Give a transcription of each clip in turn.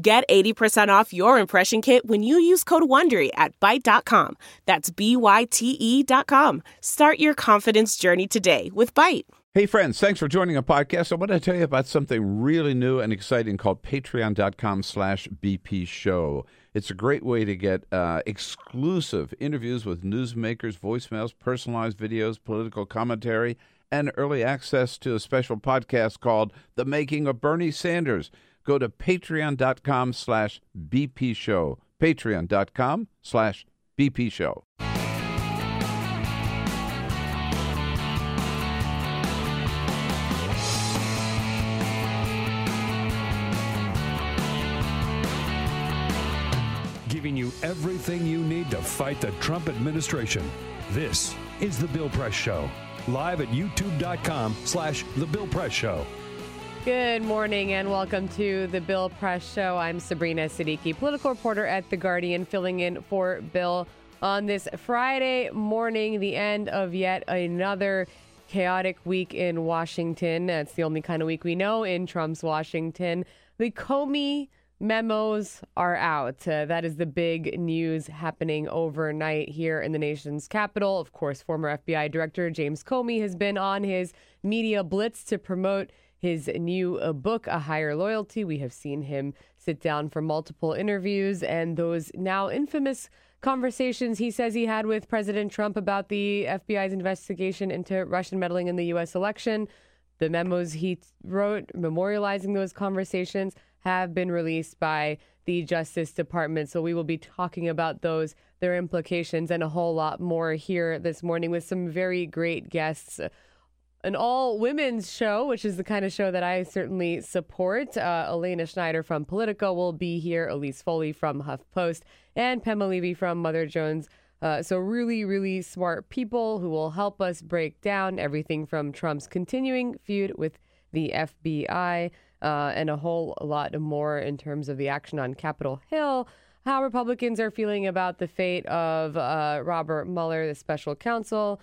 Get 80% off your impression kit when you use code WONDERY at Byte.com. That's B-Y-T-E dot com. Start your confidence journey today with Byte. Hey, friends, thanks for joining a podcast. I want to tell you about something really new and exciting called patreon.com slash BP show. It's a great way to get uh, exclusive interviews with newsmakers, voicemails, personalized videos, political commentary, and early access to a special podcast called The Making of Bernie Sanders go to patreon.com slash bp show patreon.com slash bp show giving you everything you need to fight the Trump administration. This is The Bill Press Show, live at youtube.com slash The Bill Press Show. Good morning and welcome to the Bill Press Show. I'm Sabrina Siddiqui, political reporter at The Guardian, filling in for Bill on this Friday morning, the end of yet another chaotic week in Washington. That's the only kind of week we know in Trump's Washington. The Comey memos are out. Uh, that is the big news happening overnight here in the nation's capital. Of course, former FBI Director James Comey has been on his media blitz to promote his new uh, book, A Higher Loyalty. We have seen him sit down for multiple interviews and those now infamous conversations he says he had with President Trump about the FBI's investigation into Russian meddling in the U.S. election. The memos he wrote memorializing those conversations have been released by the Justice Department. So we will be talking about those, their implications, and a whole lot more here this morning with some very great guests an all women's show, which is the kind of show that I certainly support. Uh, Elena Schneider from Politico will be here, Elise Foley from HuffPost, and Pema Levy from Mother Jones. Uh, so, really, really smart people who will help us break down everything from Trump's continuing feud with the FBI uh, and a whole lot more in terms of the action on Capitol Hill. How Republicans are feeling about the fate of uh, Robert Mueller, the special counsel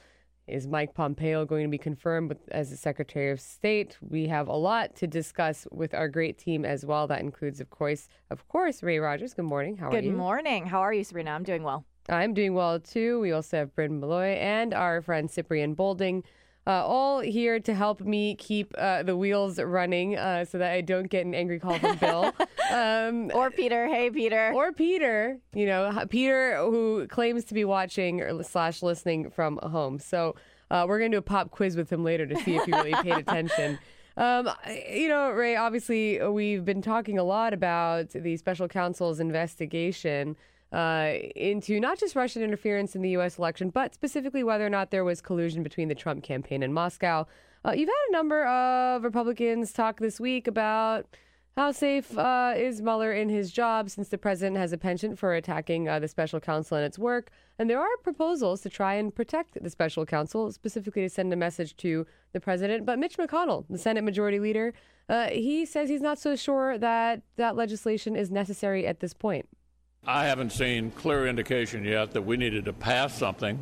is Mike Pompeo going to be confirmed with, as the Secretary of State? We have a lot to discuss with our great team as well. That includes, of course, of course, Ray Rogers. Good morning. How Good are you? Good morning. How are you, Sabrina? I'm doing well. I'm doing well too. We also have Bryn Malloy and our friend Cyprian Bolding. Uh, all here to help me keep uh, the wheels running uh, so that I don't get an angry call from Bill. Um, or Peter. Hey, Peter. Or Peter. You know, Peter, who claims to be watching or slash listening from home. So uh, we're going to do a pop quiz with him later to see if he really paid attention. Um, you know, Ray, obviously, we've been talking a lot about the special counsel's investigation uh, into not just Russian interference in the U.S. election, but specifically whether or not there was collusion between the Trump campaign and Moscow. Uh, you've had a number of Republicans talk this week about how safe uh, is Mueller in his job since the president has a penchant for attacking uh, the special counsel and its work? And there are proposals to try and protect the special counsel, specifically to send a message to the president. But Mitch McConnell, the Senate Majority Leader, uh, he says he's not so sure that that legislation is necessary at this point. I haven't seen clear indication yet that we needed to pass something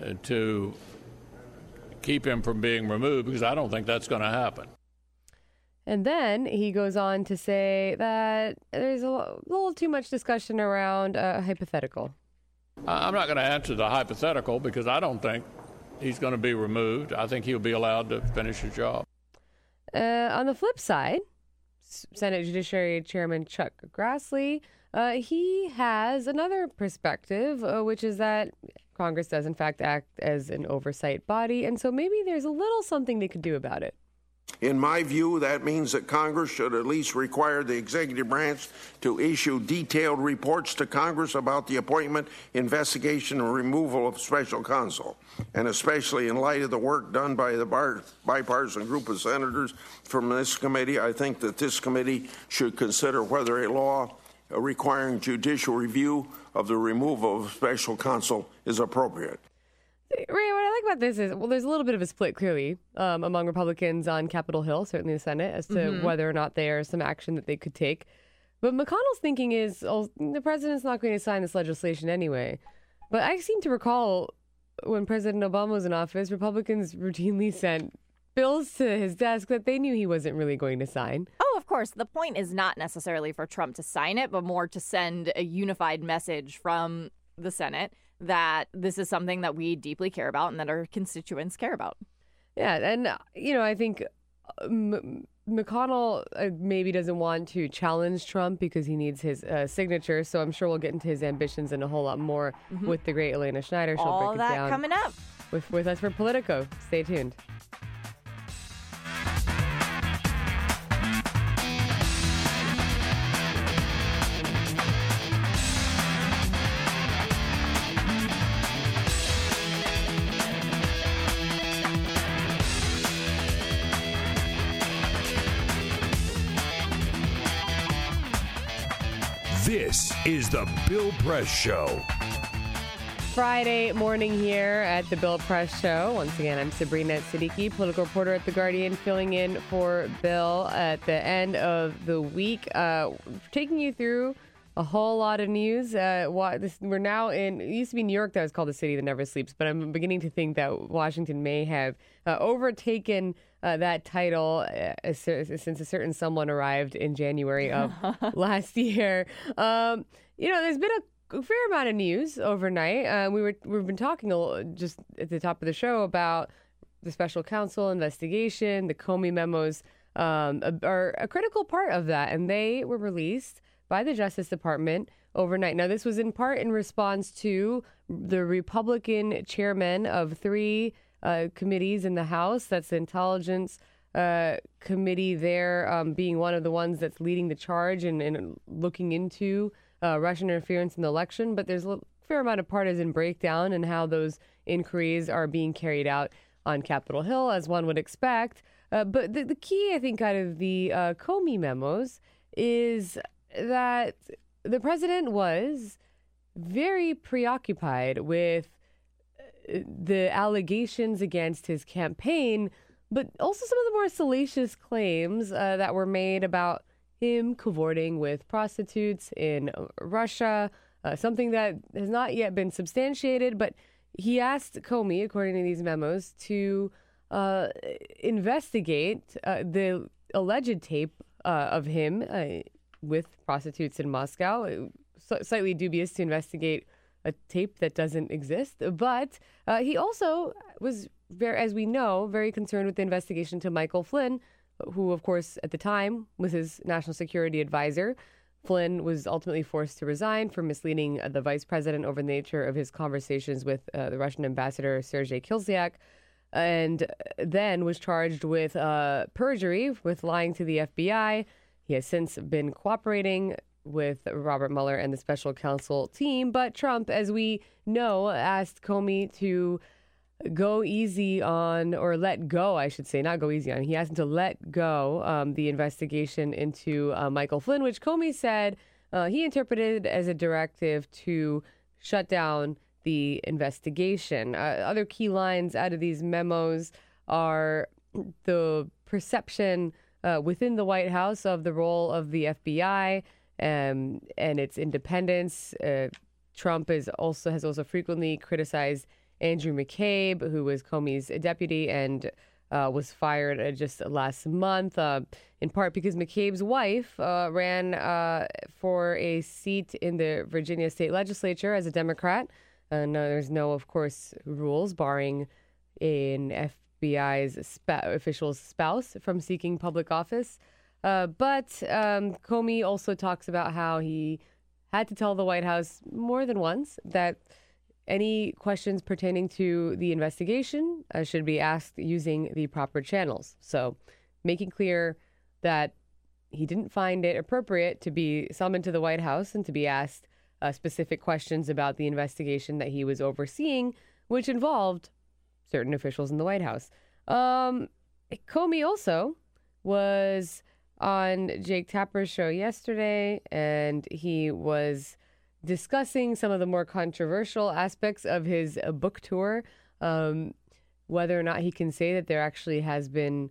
uh, to keep him from being removed because I don't think that's going to happen. And then he goes on to say that there's a little too much discussion around a hypothetical. I'm not going to answer the hypothetical because I don't think he's going to be removed. I think he'll be allowed to finish his job. Uh, on the flip side, Senate Judiciary Chairman Chuck Grassley uh, he has another perspective, uh, which is that Congress does, in fact, act as an oversight body. And so maybe there's a little something they could do about it. In my view, that means that Congress should at least require the executive branch to issue detailed reports to Congress about the appointment, investigation, and removal of special counsel. And especially in light of the work done by the bipartisan group of senators from this committee, I think that this committee should consider whether a law requiring judicial review of the removal of special counsel is appropriate. Ray, what I like about this is, well, there's a little bit of a split clearly um, among Republicans on Capitol Hill, certainly the Senate, as to Mm-hmm. whether or not there's some action that they could take. But McConnell's thinking is, oh, the president's not going to sign this legislation anyway. But I seem to recall when President Obama was in office, Republicans routinely sent bills to his desk that they knew he wasn't really going to sign. Oh, of course. The point is not necessarily for Trump to sign it, but more to send a unified message from the Senate that this is something that we deeply care about and that our constituents care about. Yeah, and uh, you know, I think uh, M- McConnell uh, maybe doesn't want to challenge Trump because he needs his uh, signature. So I'm sure we'll get into his ambitions and a whole lot more with the great Elena Schneider. She'll All break it that down coming up. with with us for Politico. Stay tuned. Is the Bill Press Show. Friday morning here at the Bill Press Show. Once again, I'm Sabrina Siddiqui, political reporter at The Guardian, filling in for Bill at the end of the week, uh, taking you through a whole lot of news. Uh, wa- this, we're now in, it used to be New York that was called the city that never sleeps, but I'm beginning to think that Washington may have uh, overtaken uh, that title uh, since a certain someone arrived in January of last year. Um, you know, there's been a, a fair amount of news overnight. Uh, we were we've been talking a just at the top of the show about the special counsel investigation, the Comey memos um, are a critical part of that, and they were released by the Justice Department overnight. Now, this was in part in response to the Republican chairman of three uh, committees in the House. That's the Intelligence uh, Committee there, um, being one of the ones that's leading the charge and, and looking into uh, Russian interference in the election. But there's a fair amount of partisan breakdown in how those inquiries are being carried out on Capitol Hill, as one would expect. Uh, but the, the key, I think, out of the uh, Comey memos is that the president was very preoccupied with uh, the allegations against his campaign, but also some of the more salacious claims uh, that were made about him cavorting with prostitutes in uh, Russia, uh, something that has not yet been substantiated. But he asked Comey, according to these memos, to uh, investigate uh, the alleged tape of him with prostitutes in Moscow. Slightly dubious to investigate a tape that doesn't exist, but uh, he also was very, as we know, very concerned with the investigation to Michael Flynn, who, of course, at the time was his national security advisor. Flynn was ultimately forced to resign for misleading uh, the vice president over the nature of his conversations with uh, the Russian ambassador Sergei Kislyak, and then was charged with uh, perjury, with lying to the FBI. He has since been cooperating with Robert Mueller and the special counsel team, but Trump, as we know, asked Comey to go easy on, or let go, I should say, not go easy on. He asked him to let go um, the investigation into uh, Michael Flynn, which Comey said uh, he interpreted as a directive to shut down the investigation. Uh, other key lines out of these memos are the perception uh, within the White House of the role of the FBI um, and its independence. Uh, Trump is also has also frequently criticized Andrew McCabe, who was Comey's deputy and uh, was fired uh, just last month, uh, in part because McCabe's wife uh, ran for a seat in the Virginia state legislature as a Democrat. Uh, there's no, of course, rules barring an FBI's spa- official's spouse from seeking public office. Uh, but um, Comey also talks about how he had to tell the White House more than once that any questions pertaining to the investigation uh, should be asked using the proper channels. So making clear that he didn't find it appropriate to be summoned to the White House and to be asked uh, specific questions about the investigation that he was overseeing, which involved certain officials in the White House. Um, Comey also was on Jake Tapper's show yesterday, and he was discussing some of the more controversial aspects of his uh, book tour. Um, whether or not he can say that there actually has been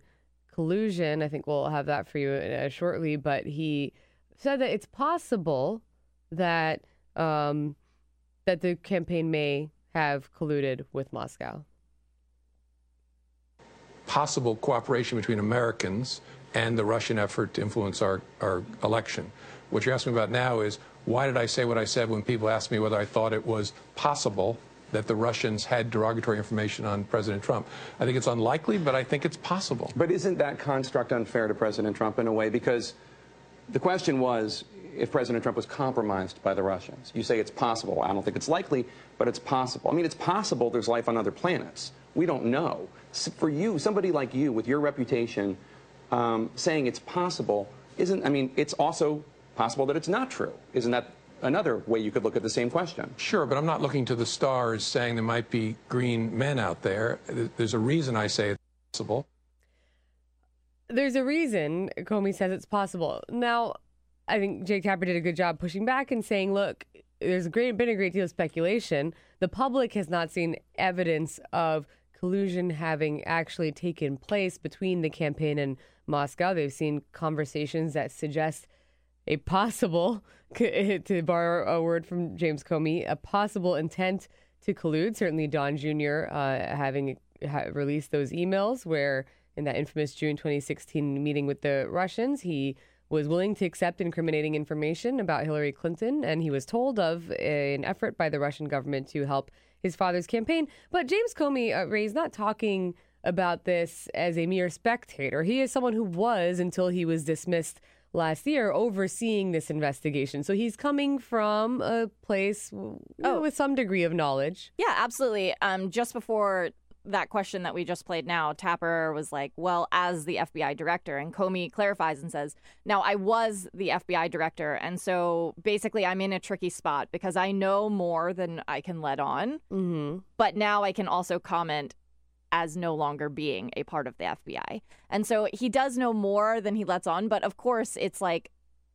collusion, I think we'll have that for you uh, shortly. But he said that it's possible that um, that the campaign may have colluded with Moscow. Possible cooperation between Americans and the Russian effort to influence our, our election. What you're asking about now is why did I say what I said when people asked me whether I thought it was possible that the Russians had derogatory information on President Trump. I think it's unlikely, but I think it's possible. But isn't that construct unfair to President Trump in a way? Because the question was if President Trump was compromised by the Russians. You say it's possible. I don't think it's likely, but it's possible. I mean, it's possible there's life on other planets. We don't know. For you, somebody like you with your reputation, um, saying it's possible isn't, I mean, it's also possible that it's not true. Isn't that another way you could look at the same question? Sure, but I'm not looking to the stars saying there might be green men out there. There's a reason I say it's possible. There's a reason Comey says it's possible. Now, I think Jake Tapper did a good job pushing back and saying, look, there's a great, been a great deal of speculation. The public has not seen evidence of collusion having actually taken place between the campaign and Moscow. They've seen conversations that suggest a possible, to borrow a word from James Comey, a possible intent to collude. Certainly, Don Jr. Uh, having ha- released those emails where, in that infamous June 2016 meeting with the Russians, he was willing to accept incriminating information about Hillary Clinton, and he was told of an effort by the Russian government to help his father's campaign. But James Comey, uh, Ray, is not talking about this as a mere spectator. He is someone who was, until he was dismissed last year, overseeing this investigation. So he's coming from a place oh. with some degree of knowledge. Yeah, absolutely. Um, just before that question that we just played now, Tapper was like, well, as the FBI director. And Comey clarifies and says, now I was the FBI director. And so basically, I'm in a tricky spot because I know more than I can let on. Mm-hmm. But now I can also comment as no longer being a part of the FBI. And so he does know more than he lets on. But of course, it's like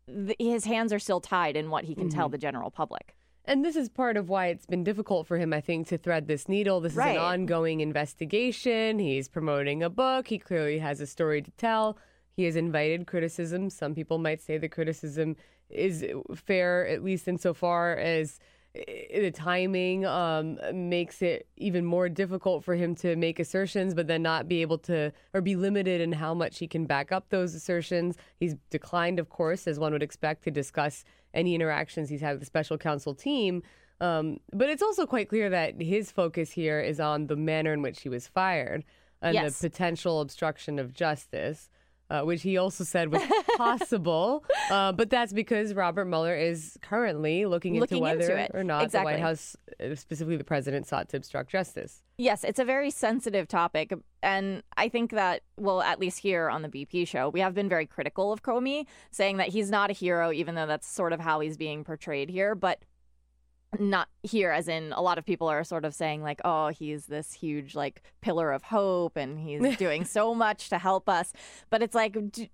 th- his hands are still tied in what he can mm-hmm. tell the general public. And this is part of why it's been difficult for him, I think, to thread this needle. This right. is an ongoing investigation. He's promoting a book. He clearly has a story to tell. He has invited criticism. Some people might say the criticism is fair, at least insofar as the timing um, makes it even more difficult for him to make assertions, but then not be able to or be limited in how much he can back up those assertions. He's declined, of course, as one would expect, to discuss any interactions he's had with the special counsel team. Um, but it's also quite clear that his focus here is on the manner in which he was fired and yes. the potential obstruction of justice uh, which he also said was possible. Uh, but that's because Robert Mueller is currently looking, looking into whether into or not exactly. the White House, uh, specifically the president, sought to obstruct justice. Yes, it's a very sensitive topic. And I think that, well, at least here on the BP show, we have been very critical of Comey, saying that he's not a hero, even though that's sort of how he's being portrayed here. But not here as in a lot of people are sort of saying like oh he's this huge like pillar of hope and he's doing so much to help us. But it's like do,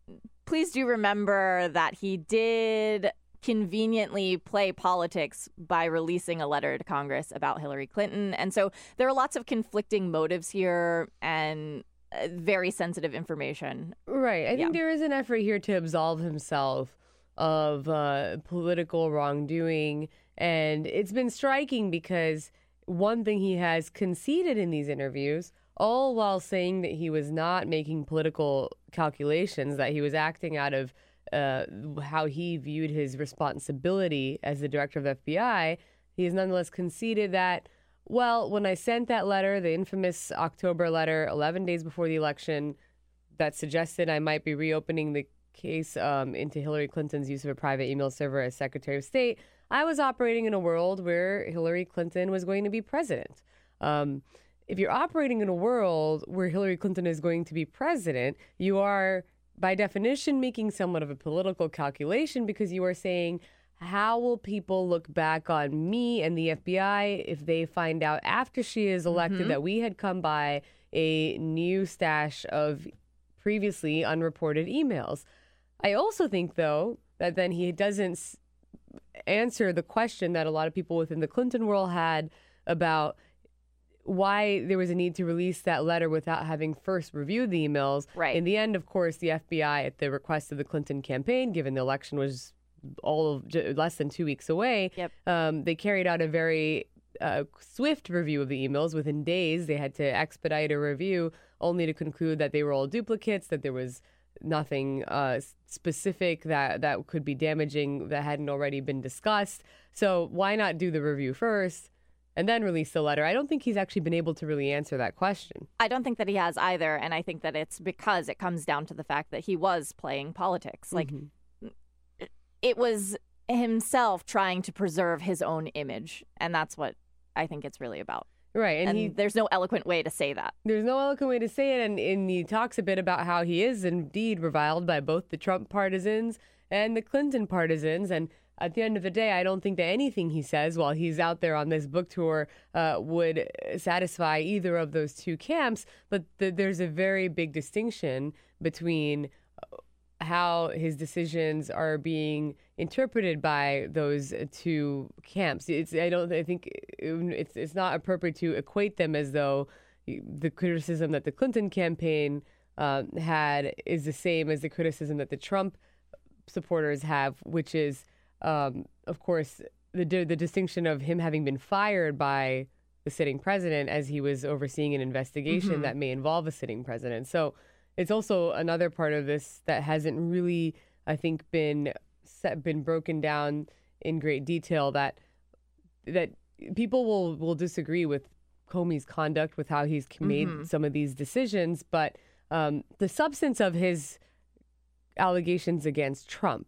please do remember that he did conveniently play politics by releasing a letter to Congress about Hillary Clinton. And so there are lots of conflicting motives here and uh, very sensitive information. Right. I yeah. think there is an effort here to absolve himself of uh, political wrongdoing and it's been striking because one thing he has conceded in these interviews, all while saying that he was not making political calculations, that he was acting out of uh, how he viewed his responsibility as the director of the FBI, he has nonetheless conceded that, well, when I sent that letter, the infamous October letter, 11 days before the election, that suggested I might be reopening the case um, into Hillary Clinton's use of a private email server as Secretary of State. I was operating in a world where Hillary Clinton was going to be president. Um, if you're operating in a world where Hillary Clinton is going to be president, you are by definition making somewhat of a political calculation because you are saying, how will people look back on me and the FBI if they find out after she is elected Mm-hmm. that we had come by a new stash of previously unreported emails? I also think, though, that then he doesn't answer the question that a lot of people within the Clinton world had about why there was a need to release that letter without having first reviewed the emails. Right. In the end, of course, the FBI, at the request of the Clinton campaign, given the election was all of j- less than two weeks away, Yep. um, they carried out a very uh, swift review of the emails. Within days, they had to expedite a review, only to conclude that they were all duplicates, that there was nothing uh, specific that that could be damaging that hadn't already been discussed. So why not do the review first and then release the letter? I don't think he's actually been able to really answer that question. I don't think that he has either, and I think that it's because it comes down to the fact that he was playing politics. Like it was himself trying to preserve his own image, and that's what I think it's really about. Right, and, And, he there's no eloquent way to say that. There's no eloquent way to say it, and, and he talks a bit about how he is indeed reviled by both the Trump partisans and the Clinton partisans. And at the end of the day, I don't think that anything he says while he's out there on this book tour uh, would satisfy either of those two camps. But th- there's a very big distinction between uh, how his decisions are being interpreted by those two camps. It's I don't I think it's it's not appropriate to equate them as though the criticism that the Clinton campaign um, had is the same as the criticism that the Trump supporters have, which is, um, of course, the the distinction of him having been fired by the sitting president as he was overseeing an investigation that may involve a sitting president. So it's also another part of this that hasn't really, I think, been set, been broken down in great detail. That that people will will disagree with Comey's conduct, with how he's made some of these decisions, but um, the substance of his allegations against Trump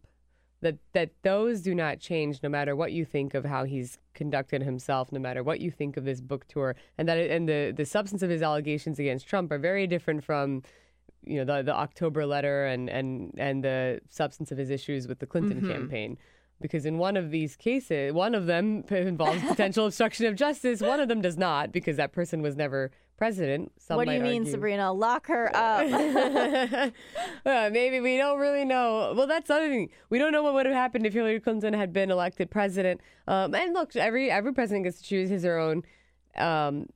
that that those do not change no matter what you think of how he's conducted himself no matter what you think of this book tour and that and the the substance of his allegations against Trump are very different from you know the the October letter and and and the substance of his issues with the Clinton campaign because in one of these cases one of them involves potential obstruction of justice one of them does not because that person was never president Some what do you mean. Sabrina? Lock her up. Uh, maybe we don't really know. Well, that's the other thing. We don't know what would have happened if Hillary Clinton had been elected president. Um, and look, every every president gets to choose his or own um,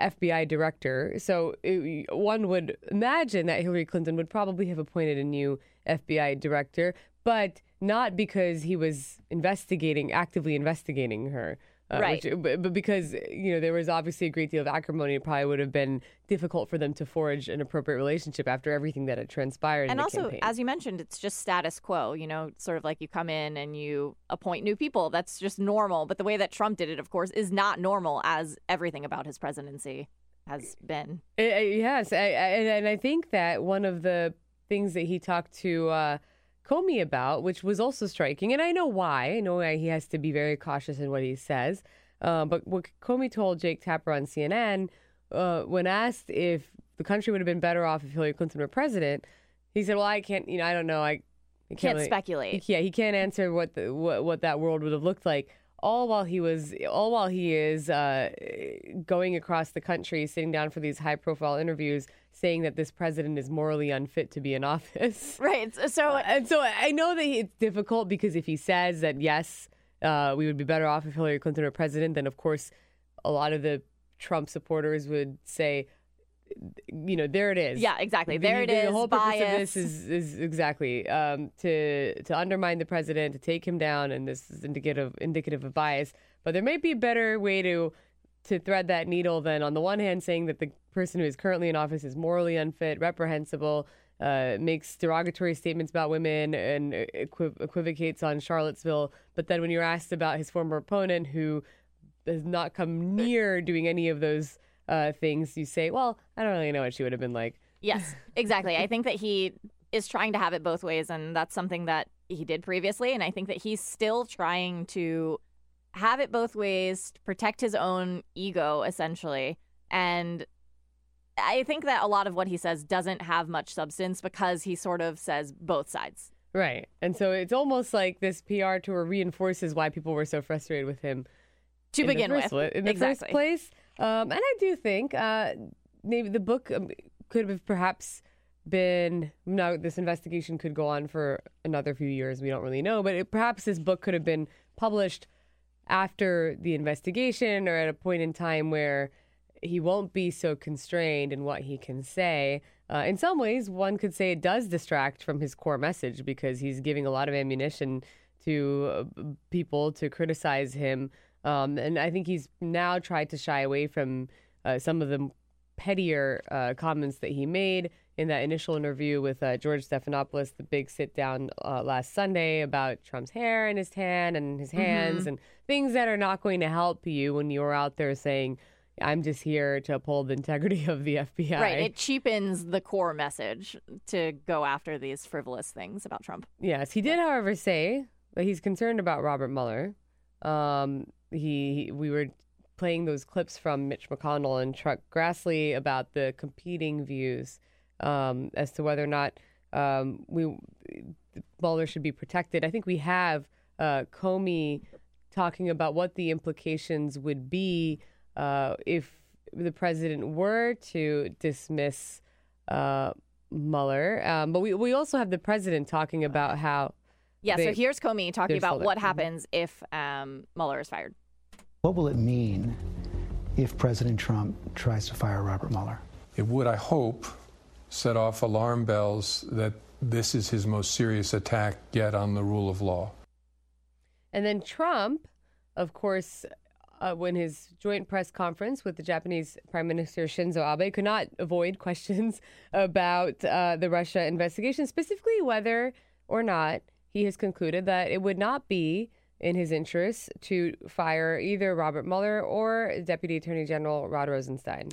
FBI director. So it, one would imagine that Hillary Clinton would probably have appointed a new FBI director, but not because he was investigating, actively investigating her. Uh, Right. which- but, but because you know there was obviously a great deal of acrimony, it probably would have been difficult for them to forge an appropriate relationship after everything that had transpired. in and also, campaign. as you mentioned, it's just status quo. You know, sort of like you come in and you appoint new people. That's just normal. But the way that Trump did it, of course, is not normal, as everything about his presidency has been. Uh, uh, yes, I, I, and and I think that one of the things that he talked to uh, Comey about, which was also striking, and I know why. I know why he has to be very cautious in what he says. Uh, but what Comey told Jake Tapper on CNN, uh, when asked if the country would have been better off if Hillary Clinton were president, he said, "Well, I can't. You know, I don't know. I, I Can't really- speculate. Yeah, he can't answer what the what, what that world would have looked like. All while he was, all while he is uh, going across the country, sitting down for these high-profile interviews, saying that this president is morally unfit to be in office. Right. So, And so I know that it's difficult because if he says that yes, uh, we would be better off if Hillary Clinton were president, then of course a lot of the Trump supporters would say, you know, there it is. Yeah, exactly. The- There it the, The whole purpose of this is, is exactly um, to to undermine the president, to take him down, and this is indicative indicative of bias. But there may be a better way to to thread that needle than on the one hand saying that the person who is currently in office is morally unfit, reprehensible, uh, makes derogatory statements about women, and equiv- equivocates on Charlottesville. But then when you're asked about his former opponent, who has not come near doing any of those uh, things, you say, "Well, I don't really know what she would have been like." Yes, exactly. I think that he is trying to have it both ways, and that's something that he did previously. And I think that he's still trying to have it both ways to protect his own ego, essentially. And I think that a lot of what he says doesn't have much substance because he sort of says both sides. Right. And so it's almost like this PR tour reinforces why people were so frustrated with him To in begin with. pla- In the exactly. first place. Um, and I do think uh, maybe the book um, could have perhaps been. Now, this investigation could go on for another few years. We don't really know. But it, perhaps this book could have been published after the investigation or at a point in time where he won't be so constrained in what he can say. Uh, in some ways, one could say it does distract from his core message because he's giving a lot of ammunition to uh, people to criticize him. Um, and I think he's now tried to shy away from uh, some of the pettier uh, comments that he made in that initial interview with uh, George Stephanopoulos, the big sit down uh, last Sunday about Trump's hair and his tan and his hands and things that are not going to help you when you're out there saying, I'm just here to uphold the integrity of the FBI. Right. It cheapens the core message to go after these frivolous things about Trump. Yes, he did, however, say that he's concerned about Robert Mueller. Um, he, he- we were playing those clips from Mitch McConnell and Chuck Grassley about the competing views um, as to whether or not um, we Mueller should be protected. I think we have uh, Comey talking about what the implications would be uh, if the president were to dismiss uh, Mueller. Um, but we, we also have the president talking about how. Yeah, they- so here's Comey talking about what Mhm. happens if um, Mueller is fired. What will it mean if President Trump tries to fire Robert Mueller? It would, I hope, set off alarm bells that this is his most serious attack yet on the rule of law. And then Trump, of course, uh, when his joint press conference with the Japanese Prime Minister Shinzo Abe could not avoid questions about uh, the Russia investigation, specifically whether or not he has concluded that it would not be in his interest to fire either Robert Mueller or Deputy Attorney General Rod Rosenstein.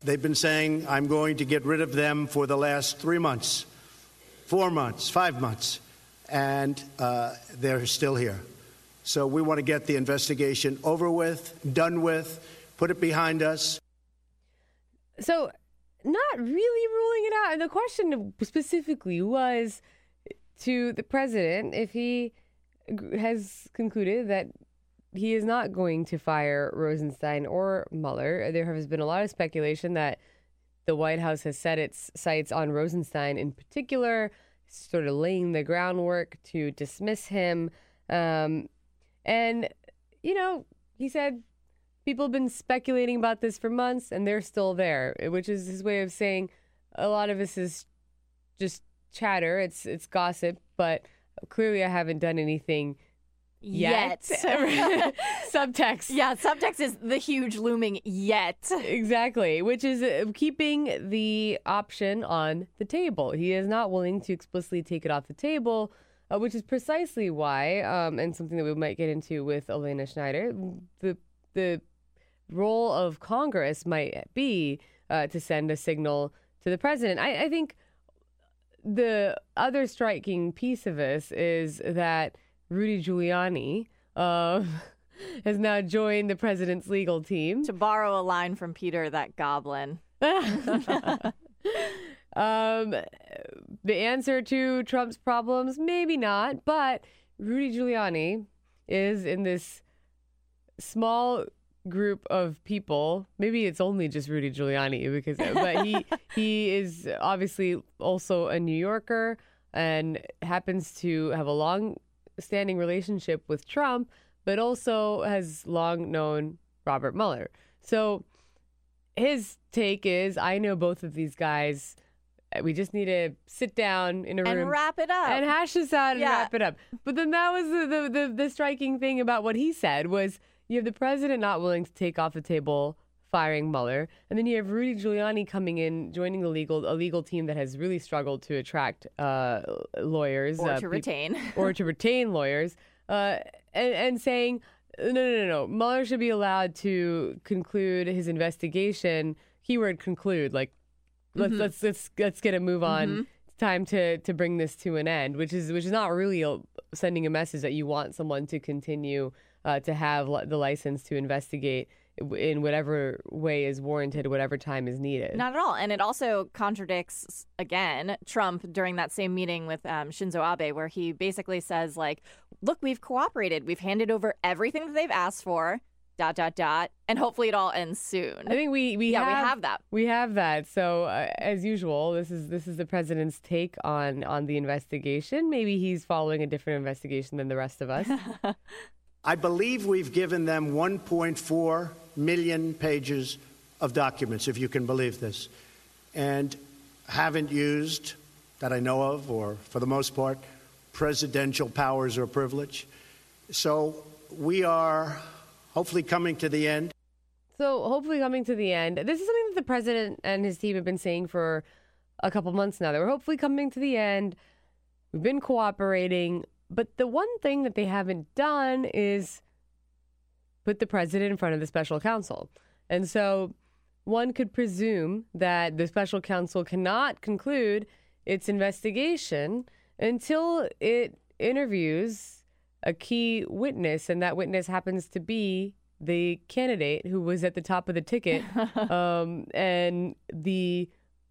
They've been saying, I'm going to get rid of them for the last three months, four months, five months, and uh, they're still here. So we want to get the investigation over with, done with, put it behind us. So, not really ruling it out. The question specifically was to the president if he has concluded that he is not going to fire Rosenstein or Mueller. There has been a lot of speculation that the White House has set its sights on Rosenstein in particular, sort of laying the groundwork to dismiss him. Um, and, you know, he said people have been speculating about this for months and they're still there, which is his way of saying a lot of this is just chatter. It's it's gossip, but clearly I haven't done anything yet. Subtext. Yeah, subtext is the huge looming yet. Exactly, which is uh, keeping the option on the table. He is not willing to explicitly take it off the table, uh, which is precisely why, um, and something that we might get into with Elena Schneider, the the role of Congress might be uh, to send a signal to the president. I, I think the other striking piece of this is that Rudy Giuliani uh, has now joined the president's legal team. To borrow a line from Peter, that goblin. um, the answer to Trump's problems, maybe not, but Rudy Giuliani is in this small group of people. Maybe it's only just Rudy Giuliani because, but he he is obviously also a New Yorker and happens to have a long standing relationship with Trump, but also has long known Robert Mueller. So his take is I know both of these guys. We just need to sit down in a And room and wrap it up. and hash this out and Yeah. wrap it up. But then that was the, the, the, the striking thing about what he said was you have the president not willing to take off the table firing Mueller, and then you have Rudy Giuliani coming in, joining the legal a legal team that has really struggled to attract uh, lawyers Or uh, to retain. or to retain lawyers, uh, and, and saying no, no, no, no, Mueller should be allowed to conclude his investigation. Keyword conclude, like let's Mhm. let's let's let's get a move on. Mhm. It's time to to bring this to an end, which is which is not really a, sending a message that you want someone to continue uh, to have li- the license to investigate in whatever way is warranted, whatever time is needed. Not at all. And it also contradicts, again, Trump during that same meeting with um, Shinzo Abe, where he basically says, like, look, we've cooperated. We've handed over everything that they've asked for, dot, dot, dot. And hopefully it all ends soon. I think we, we, yeah, have, we have that. We have that. So uh, as usual, this is this is the president's take on on the investigation. Maybe he's following a different investigation than the rest of us. I believe we've given them 1.4 million pages of documents, if you can believe this, and haven't used, that I know of, or for the most part, presidential powers or privilege. So we are hopefully coming to the end. So hopefully coming to the end. This is something that the president and his team have been saying for a couple months now. That we're hopefully coming to the end. We've been cooperating, but the one thing that they haven't done is put the president in front of the special counsel. And so one could presume that the special counsel cannot conclude its investigation until it interviews a key witness, and that witness happens to be the candidate who was at the top of the ticket um, and the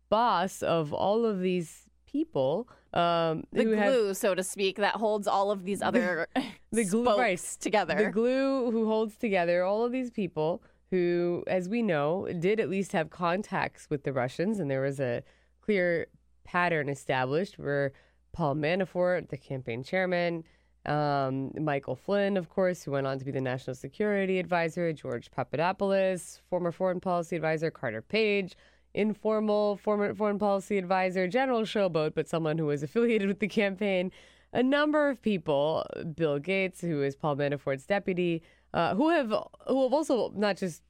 boss of all of these people. Um, the glue, have, so to speak, that holds all of these other the glue spokes right, together. The glue who holds together all of these people who, as we know, did at least have contacts with the Russians, and there was a clear pattern established where Paul Manafort, the campaign chairman, um, Michael Flynn, of course, who went on to be the national security advisor, George Papadopoulos, former foreign policy advisor, Carter Page, informal former foreign policy advisor, general showboat, but someone who was affiliated with the campaign. A number of people, Bill Gates, who is Paul Manafort's deputy, uh, who have who have also not just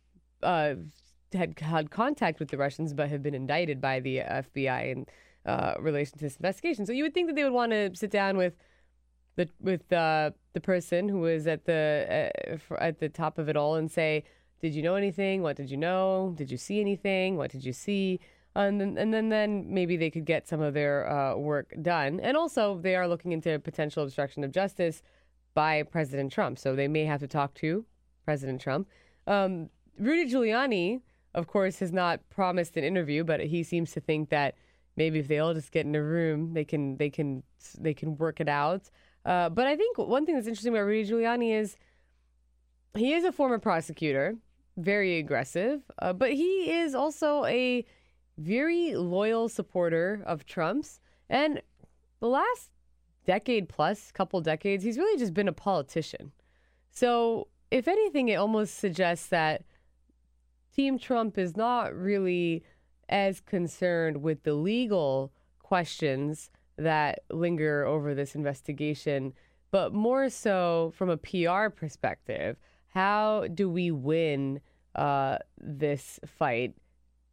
uh, had had contact with the Russians, but have been indicted by the FBI in uh, relation to this investigation. So you would think that they would want to sit down with the with uh, the person who was at the uh, at the top of it all and say, "Did you know anything? What did you know? Did you see anything? What did you see?" And then, and then, then maybe they could get some of their uh, work done. And also, they are looking into potential obstruction of justice by President Trump. So they may have to talk to President Trump. Um, Rudy Giuliani, of course, has not promised an interview, but he seems to think that maybe if they all just get in a room, they can they can they can work it out. Uh, but I think one thing that's interesting about Rudy Giuliani is he is a former prosecutor, very aggressive, uh, but he is also a very loyal supporter of Trump's. And the last decade plus, couple decades, he's really just been a politician. So, if anything, it almost suggests that Team Trump is not really as concerned with the legal questions that linger over this investigation, but more so from a PR perspective. How do we win uh, this fight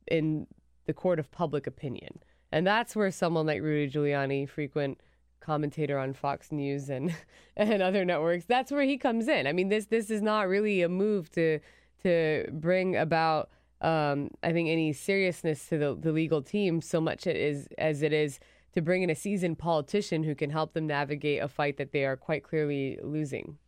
in the court of public opinion? And that's where someone like Rudy Giuliani, frequent commentator on Fox News and and other networks, that's where he comes in. I mean, this this is not really a move to to bring about um, I think any seriousness to the, the legal team so much it is as it is to bring in a seasoned politician who can help them navigate a fight that they are quite clearly losing.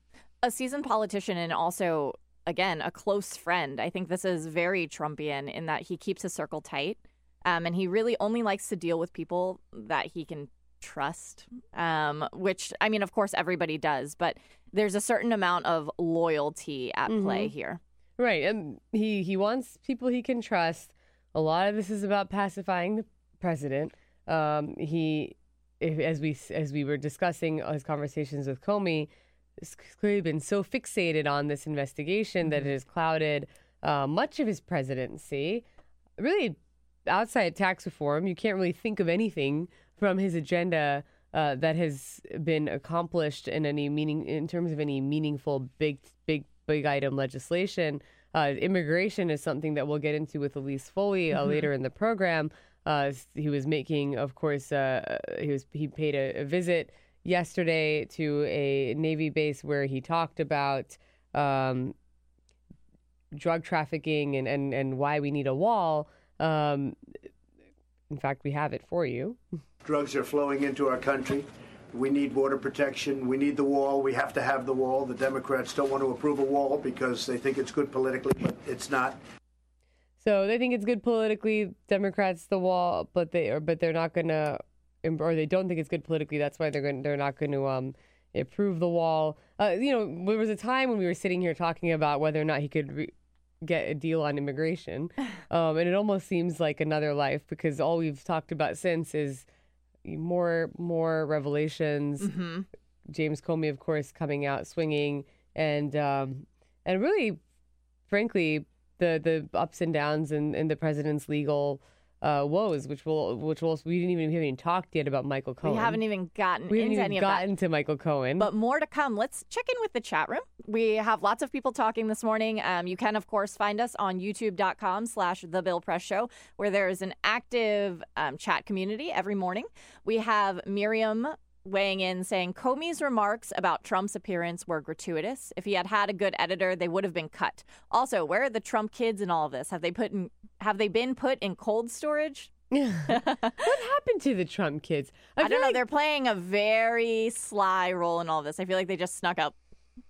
A seasoned politician and also again a close friend. I think this is very Trumpian in that he keeps his circle tight. Um, and he really only likes to deal with people that he can trust, um, which, I mean, of course, everybody does, but there's a certain amount of loyalty at mm-hmm. play here. Right. And he, he wants people he can trust. A lot of this is about pacifying the president. Um, he, as we as we were discussing his conversations with Comey, has clearly been so fixated on this investigation mm-hmm. that it has clouded uh, much of his presidency. Really, outside tax reform, you can't really think of anything from his agenda uh, that has been accomplished in any meaning in terms of any meaningful big big big item legislation. Uh, immigration is something that we'll get into with Elise Foley uh, mm-hmm. later in the program. Uh, he was making, of course, uh, he was he paid a, a, visit yesterday to a Navy base where he talked about um, drug trafficking and, and, and why we need a wall. Um, in fact, we have it for you. Drugs are flowing into our country. We need border protection. We need the wall. We have to have the wall. The Democrats don't want to approve a wall because they think it's good politically, but it's not. So they think it's good politically. Democrats the wall, but they are, but they're not gonna, or they don't think it's good politically. That's why they're going. They're not going to um approve the wall. Uh, you know, there was a time when we were sitting here talking about whether or not he could. Re- get a deal on immigration. Um, and it almost seems like another life because all we've talked about since is more more revelations. Mm-hmm. James Comey, of course, coming out swinging, and um, and really, frankly, the the ups and downs in, in the president's legal uh, woes, which will which will we didn't even we haven't even talked yet about Michael Cohen. We haven't even gotten we haven't into even any gotten of that. to Michael Cohen. But more to come. Let's check in with the chat room. We have lots of people talking this morning. Um, you can, of course, find us on youtube.com slash The Bill Press Show, where there is an active um, chat community every morning. We have Miriam weighing in saying Comey's remarks about Trump's appearance were gratuitous. If he had had a good editor, they would have been cut. Also, where are the Trump kids in all of this? Have they put in, have they been put in cold storage? what happened to the Trump kids? I, feel don't know. like- They're playing a very sly role in all this. I feel like they just snuck out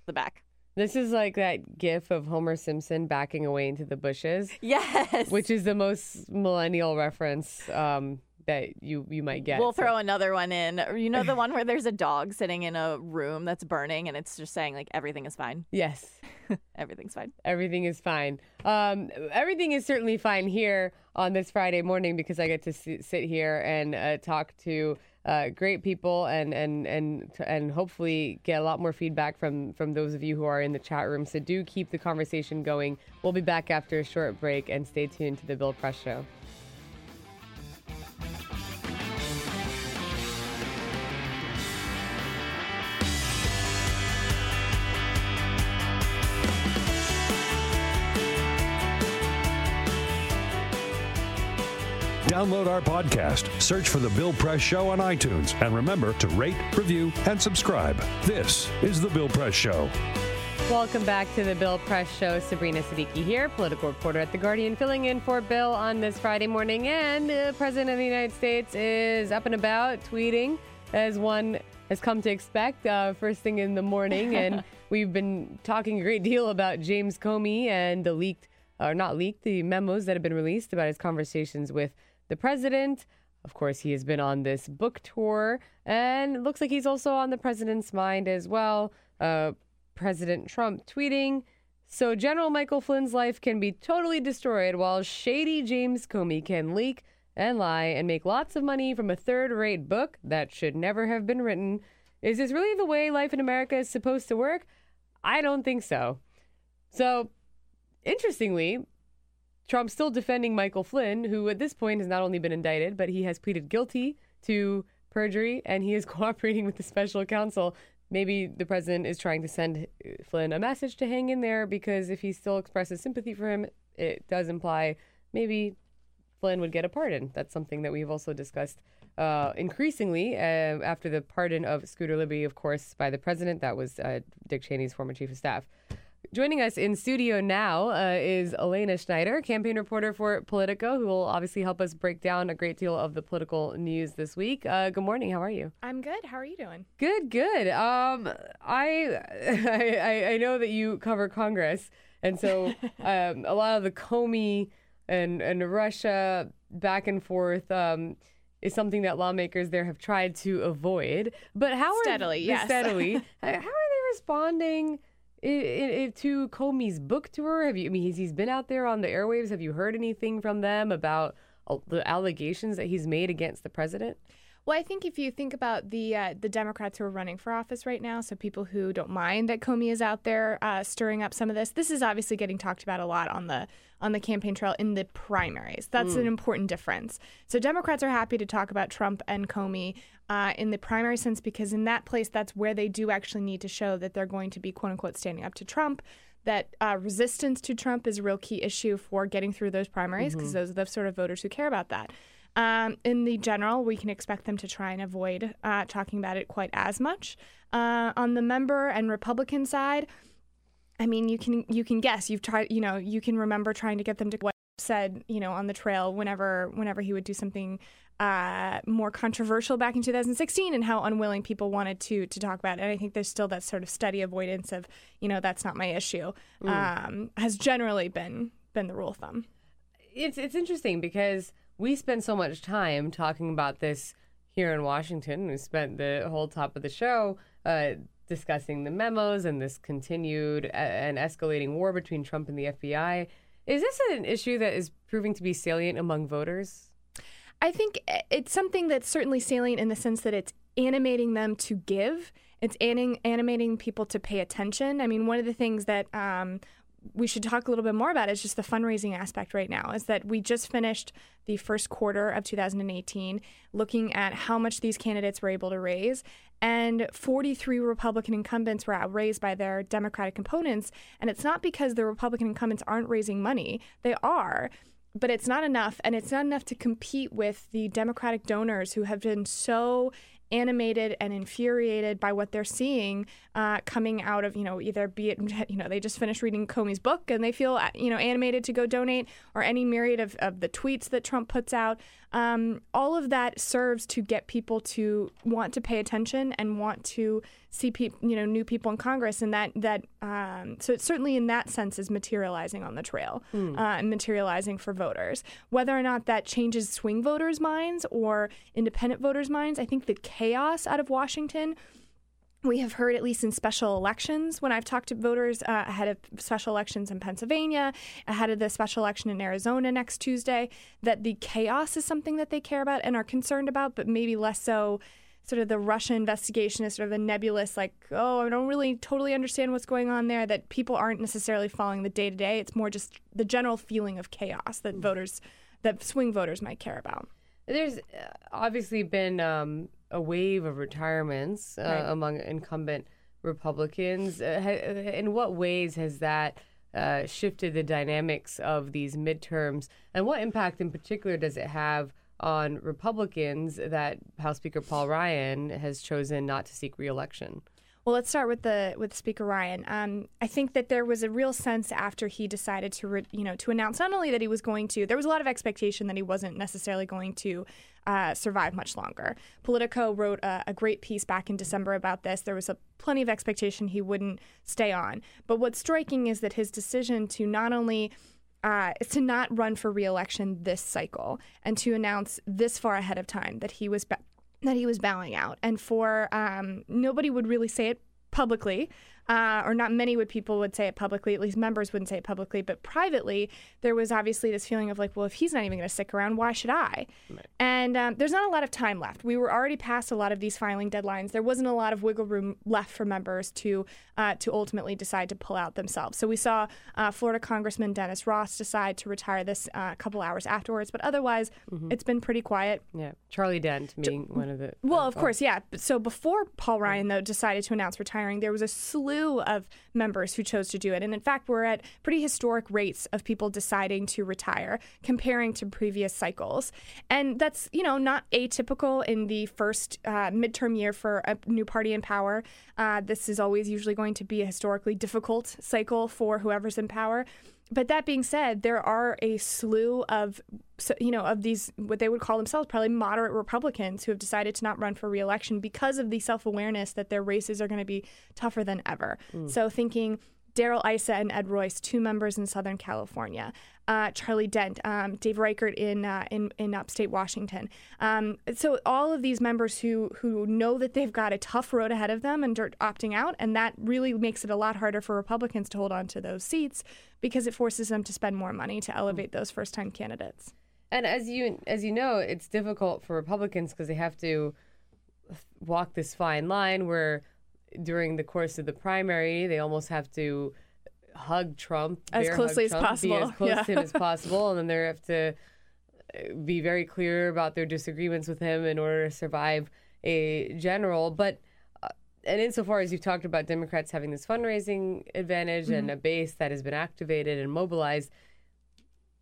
the back. This is like that gif of Homer Simpson backing away into the bushes. Yes. Which is the most millennial reference um, that you you might get. We'll So- throw another one in. You know the one where there's a dog sitting in a room that's burning and it's just saying like everything is fine. Yes. Everything's fine. Everything is fine. Um, everything is certainly fine here on this Friday morning because I get to sit, sit here and uh, talk to uh, great people and and and and hopefully get a lot more feedback from from those of you who are in the chat room. So do keep the conversation going. We'll be back after a short break and stay tuned to the Bill Press Show. Download our podcast, search for The Bill Press Show on iTunes, and remember to rate, review, and subscribe. This is The Bill Press Show. Welcome back to the Bill Press Show. Sabrina Siddiqui here, political reporter at The Guardian, filling in for Bill on this Friday morning. And the President of the United States is up and about, tweeting, as one has come to expect, uh, first thing in the morning. And we've been talking a great deal about James Comey and the leaked, or not leaked, the memos that have been released about his conversations with the president. Of course, he has been on this book tour, and looks like he's also on the president's mind as well. Uh, President Trump tweeting, so General Michael Flynn's life can be totally destroyed while shady James Comey can leak and lie and make lots of money from a third rate book that should never have been written. Is this really the way life in America is supposed to work? I don't think so. So, interestingly, Trump's still defending Michael Flynn, who at this point has not only been indicted, but he has pleaded guilty to perjury and he is cooperating with the special counsel. Maybe the president is trying to send Flynn a message to hang in there because if he still expresses sympathy for him, it does imply maybe Flynn would get a pardon. That's something that we've also discussed uh, increasingly uh, after the pardon of Scooter Libby, of course, by the president. That was uh, Dick Cheney's former chief of staff. Joining us in studio now uh, is Elena Schneider, campaign reporter for Politico, who will obviously help us break down a great deal of the political news this week. Uh, good morning. How are you? I'm good. How are you doing? Good, good. Um, I, I I know that you cover Congress, and so um, a lot of the Comey and and Russia back and forth um, is something that lawmakers there have tried to avoid. But how are Steadily, yes. steadily? how are they responding? I- i- i- to Comey's book tour? Have you? I mean, he's, he's been out there on the airwaves. Have you heard anything from them about uh, the allegations that he's made against the president? Well, I think if you think about the uh, the Democrats who are running for office right now, so people who don't mind that Comey is out there uh, stirring up some of this, this is obviously getting talked about a lot on the on the campaign trail in the primaries. That's Mm. an important difference. So Democrats are happy to talk about Trump and Comey uh, in the primary sense because in that place, that's where they do actually need to show that they're going to be quote unquote standing up to Trump. That uh, resistance to Trump is a real key issue for getting through those primaries because Mhm. those are the sort of voters who care about that. Um, in the general, we can expect them to try and avoid uh, talking about it quite as much. Uh, on the member and Republican side, I mean, you can you can guess. You've tried, you know, you can remember trying to get them to what said, you know, on the trail whenever whenever he would do something uh, more controversial back in 2016 and how unwilling people wanted to to talk about it. And I think there's still that sort of steady avoidance of, you know, that's not my issue, Mm. um, has generally been been the rule of thumb. It's it's interesting because we spend so much time talking about this here in Washington. We spent the whole top of the show uh, discussing the memos and this continued uh, and escalating war between Trump and the FBI. Is this an issue that is proving to be salient among voters? I think it's something that's certainly salient in the sense that it's animating them to give. It's anim- animating people to pay attention. I mean, one of the things that um, we should talk a little bit more about is just the fundraising aspect right now. Is that we just finished the first quarter of 2018 looking at how much these candidates were able to raise. And 43 Republican incumbents were outraised by their Democratic opponents. And it's not because the Republican incumbents aren't raising money, they are but it's not enough and it's not enough to compete with the democratic donors who have been so animated and infuriated by what they're seeing uh, coming out of you know either be it you know they just finished reading comey's book and they feel uh, you know animated to go donate or any myriad of, of the tweets that trump puts out um, all of that serves to get people to want to pay attention and want to see people you know new people in congress and that that um, so it certainly in that sense is materializing on the trail Hmm. uh, and materializing for voters whether or not that changes swing voters minds or independent voters minds i think the chaos out of washington we have heard, at least in special elections, when I've talked to voters uh, ahead of special elections in Pennsylvania, ahead of the special election in Arizona next Tuesday, that the chaos is something that they care about and are concerned about, but maybe less so. Sort of the Russia investigation is sort of a nebulous, like, oh, I don't really totally understand what's going on there. That people aren't necessarily following the day to day. It's more just the general feeling of chaos that voters, that swing voters might care about. There's uh, obviously been um, a wave of retirements uh, Right. among incumbent Republicans. Uh, in what ways has that uh, shifted the dynamics of these midterms, and what impact in particular does it have on Republicans that House Speaker Paul Ryan has chosen not to seek reelection? Well, let's start with the with Speaker Ryan. Um, I think that there was a real sense after he decided to, re, you know, to announce not only that he was going to. There was a lot of expectation that he wasn't necessarily going to uh, survive much longer. Politico wrote a, a great piece back in December about this. There was a plenty of expectation he wouldn't stay on. But what's striking is that his decision to not only uh, to not run for reelection this cycle and to announce this far ahead of time that he was ba- that he was bowing out, and for um, nobody would really say it publicly, uh, or not many would people would say it publicly. At least members wouldn't say it publicly, but privately, there was obviously this feeling of like, well, if he's not even going to stick around, why should I? And um, there's not a lot of time left. We were already past a lot of these filing deadlines. There wasn't a lot of wiggle room left for members to uh, to ultimately decide to pull out themselves. So we saw uh, Florida Congressman Dennis Ross decide to retire this uh, a couple hours afterwards, but otherwise, it's been pretty quiet. Yeah, Charlie Dent being one of the. Well, of course, yeah. But So before Paul Ryan, though, decided to announce retiring, there was a slew of members who chose to do it. And in fact, we're at pretty historic rates of people deciding to retire comparing to previous cycles. And that's, you know, not atypical in the first uh, midterm year for a new party in power. Uh, this is always usually going to be a historically difficult cycle for whoever's in power. But that being said, there are a slew of, so- you know, of these what they would call themselves probably moderate Republicans who have decided to not run for reelection because of the self-awareness that their races are going to be tougher than ever. Mm. So thinking Darrell Issa and Ed Royce, two members in Southern California. Uh, Charlie Dent, um, Dave Reichert in, uh, in in upstate Washington. Um, so all of these members who who know that they've got a tough road ahead of them and are opting out, and that really makes it a lot harder for Republicans to hold on to those seats because it forces them to spend more money to elevate those first time candidates. And as you as you know, it's difficult for Republicans because they have to walk this fine line where during the course of the primary, they almost have to hug Trump As closely as Trump, possible, be as close yeah. to him as possible, and then they have to uh, be very clear about their disagreements with him in order to survive a general. But uh, and insofar as you've talked about Democrats having this fundraising advantage and Mhm. a base that has been activated and mobilized,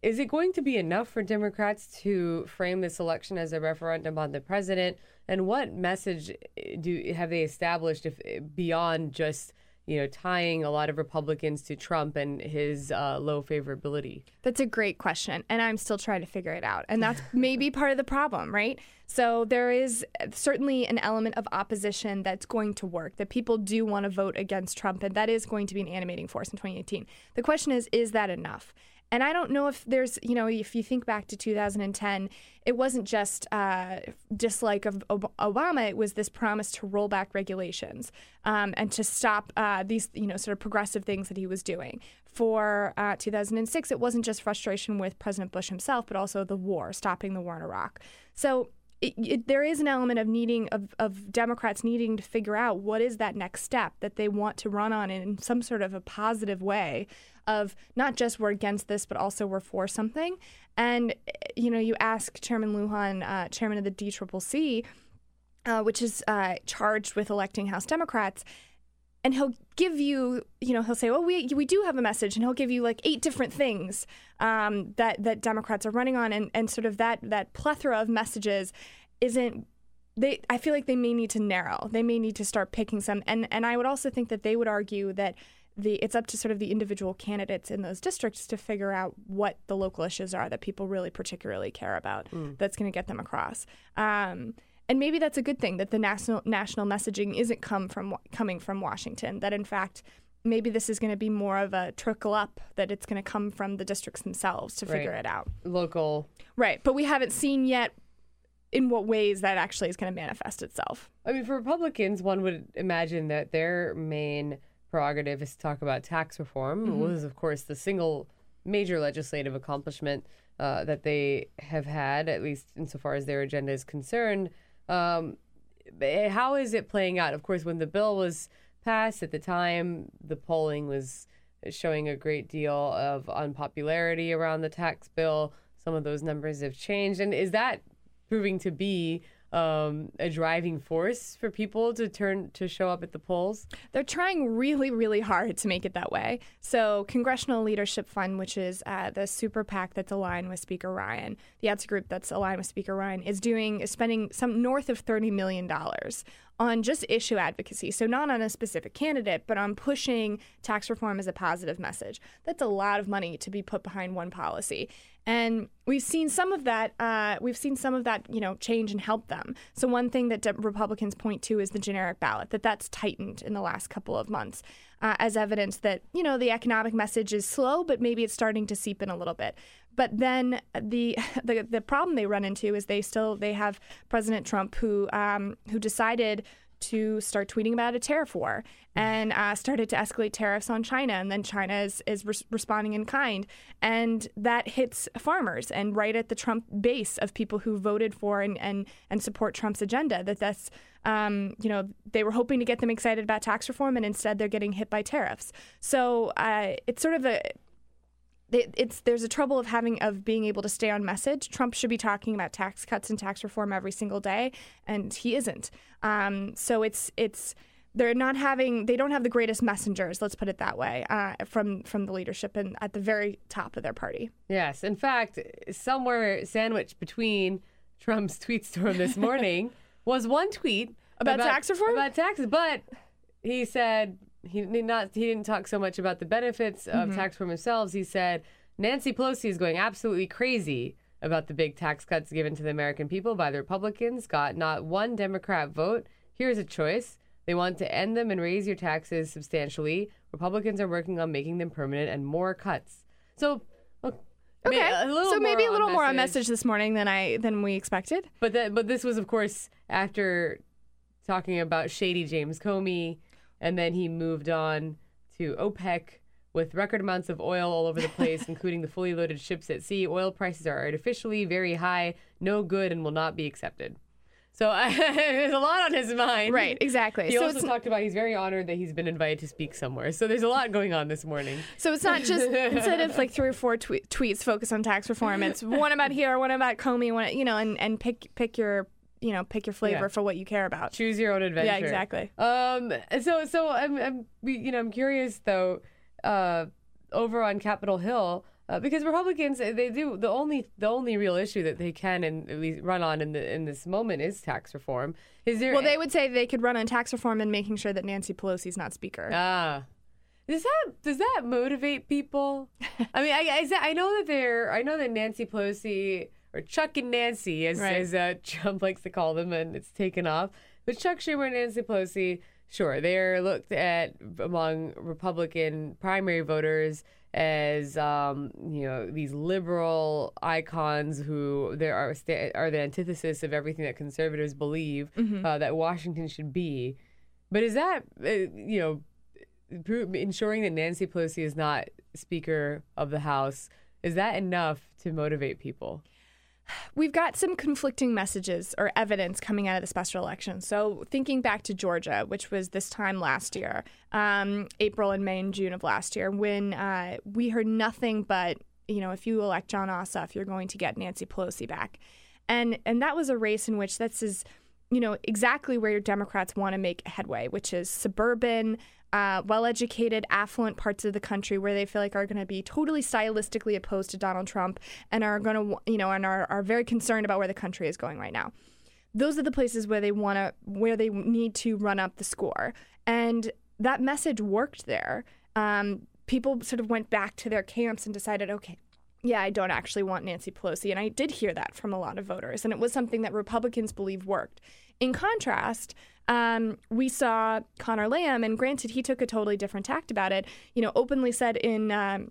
is it going to be enough for Democrats to frame this election as a referendum on the president? And what message eh, do have they established if beyond just you know, tying a lot of Republicans to Trump and his uh, low favorability? That's a great question, and I'm still trying to figure it out. And that's maybe part of the problem, right? So there is certainly an element of opposition that's going to work, that people do want to vote against Trump, and that is going to be an animating force in 2018. The question is, is that enough? And I don't know if there's, you know, if you think back to 2010, it wasn't just uh, dislike of Obama. It was this promise to roll back regulations um, and to stop uh, these, you know, sort of progressive things that he was doing. For uh, 2006, it wasn't just frustration with President Bush himself, but also the war, stopping the war in Iraq. So it, it, there is an element of needing of, of Democrats needing to figure out what is that next step that they want to run on in some sort of a positive way of not just we're against this, but also we're for something. And, you know, you ask Chairman Lujan, uh, chairman of the DCCC, uh, which is uh, charged with electing House Democrats, and he'll give you, you know, he'll say, "Well, we we do have a message," and he'll give you like eight different things um, that that Democrats are running on, and and sort of that that plethora of messages isn't they I feel like they may need to narrow. They may need to start picking some and and I would also think that they would argue that the it's up to sort of the individual candidates in those districts to figure out what the local issues are that people really particularly care about mm. that's going to get them across. Um, and maybe that's a good thing that the national national messaging isn't come from coming from Washington. That in fact, maybe this is going to be more of a trickle up. That it's going to come from the districts themselves to right. figure it out. Local, right? But we haven't seen yet in what ways that actually is going to manifest itself. I mean, for Republicans, one would imagine that their main prerogative is to talk about tax reform, mm-hmm. was, of course, the single major legislative accomplishment uh, that they have had, at least insofar as their agenda is concerned. Um, eh, how is it playing out? Of course, when the bill was passed at the time, the polling was showing a great deal of unpopularity around the tax bill. Some of those numbers have changed. And is that proving to be um, a driving force for people to turn to show up at the polls? They're trying really, really hard to make it that way. So, Congressional Leadership Fund, which is uh, the super PAC that's aligned with Speaker Ryan, the ads group that's aligned with Speaker Ryan, is doing is spending some north of thirty million dollars on just issue advocacy. So, not on a specific candidate, but on pushing tax reform as a positive message. That's a lot of money to be put behind one policy. And we've seen some of that. Uh, we've seen some of that, you know, change and help them. So one thing that Republicans point to is the generic ballot. That that's tightened in the last couple of months, uh, as evidence that you know the economic message is slow, but maybe it's starting to seep in a little bit. But then the the the problem they run into is they still they have President Trump who um, who decided to start tweeting about a tariff war and uh, started to escalate tariffs on China. And then China is, is re- responding in kind. And that hits farmers and right at the Trump base of people who voted for and, and, and support Trump's agenda. That that's, um, you know, they were hoping to get them excited about tax reform and instead they're getting hit by tariffs. So uh, it's sort of a it's there's a trouble of having of being able to stay on message. Trump should be talking about tax cuts and tax reform every single day, and he isn't. Um, so it's it's they're not having they don't have the greatest messengers. Let's put it that way uh, from from the leadership and at the very top of their party. Yes, in fact, somewhere sandwiched between Trump's tweet storm this morning was one tweet about, about tax reform about taxes, but he said he did not he didn't talk so much about the benefits of mm-hmm. tax reform themselves. He said Nancy Pelosi is going absolutely crazy about the big tax cuts given to the American people by the Republicans. Got not one Democrat vote. Here's a choice. They want to end them and raise your taxes substantially. Republicans are working on making them permanent and more cuts. So, okay, so maybe a little more on message this morning than I than we expected. But that, but this was of course after talking about shady James Comey and then he moved on to OPEC with record amounts of oil all over the place, including the fully loaded ships at sea. Oil prices are artificially very high, no good, and will not be accepted. So there's a lot on his mind. Right, exactly. He so also talked about he's very honored that he's been invited to speak somewhere. So there's a lot going on this morning. So it's not just instead of like three or four tweets focus on tax reform. It's one about here, one about Comey, one you know, and and pick pick your you know pick your flavor yeah. for what you care about. Choose your own adventure. Yeah, exactly. Um. So so I'm I'm you know I'm curious though. Uh, over on Capitol Hill, Uh, because Republicans, uh, they do the only the only real issue that they can and at least run on in the in this moment is tax reform. Is there? Well, they would say they could run on tax reform and making sure that Nancy Pelosi is not speaker. Ah. Does that does that motivate people? I mean, I, I I know that they're I know that Nancy Pelosi or Chuck and Nancy, as Right. as uh, Trump likes to call them, and it's taken off. But Chuck Schumer and Nancy Pelosi, sure, they're looked at among Republican primary voters as um, you know these liberal icons who there are are the antithesis of everything that conservatives believe Mhm. uh, that Washington should be. But is that uh, you know ensuring that Nancy Pelosi is not Speaker of the House is that enough to motivate people? We've got some conflicting messages or evidence coming out of the special election. So, thinking back to Georgia, which was this time last year, um, April and May and June of last year, when uh, we heard nothing but, you know, if you elect Jon Ossoff, you're going to get Nancy Pelosi back. And, and that was a race in which this is, you know, exactly where Democrats want to make headway, which is suburban, uh, well educated, affluent parts of the country where they feel like are going to be totally stylistically opposed to Donald Trump and are going to, you know, and are, are very concerned about where the country is going right now. Those are the places where they want to, where they need to run up the score. And that message worked there. Um, people sort of went back to their camps and decided, okay, yeah, I don't actually want Nancy Pelosi. And I did hear that from a lot of voters. And it was something that Republicans believe worked. In contrast, um, we saw Conor Lamb, and granted, he took a totally different tact about it, you know, openly said in. Um,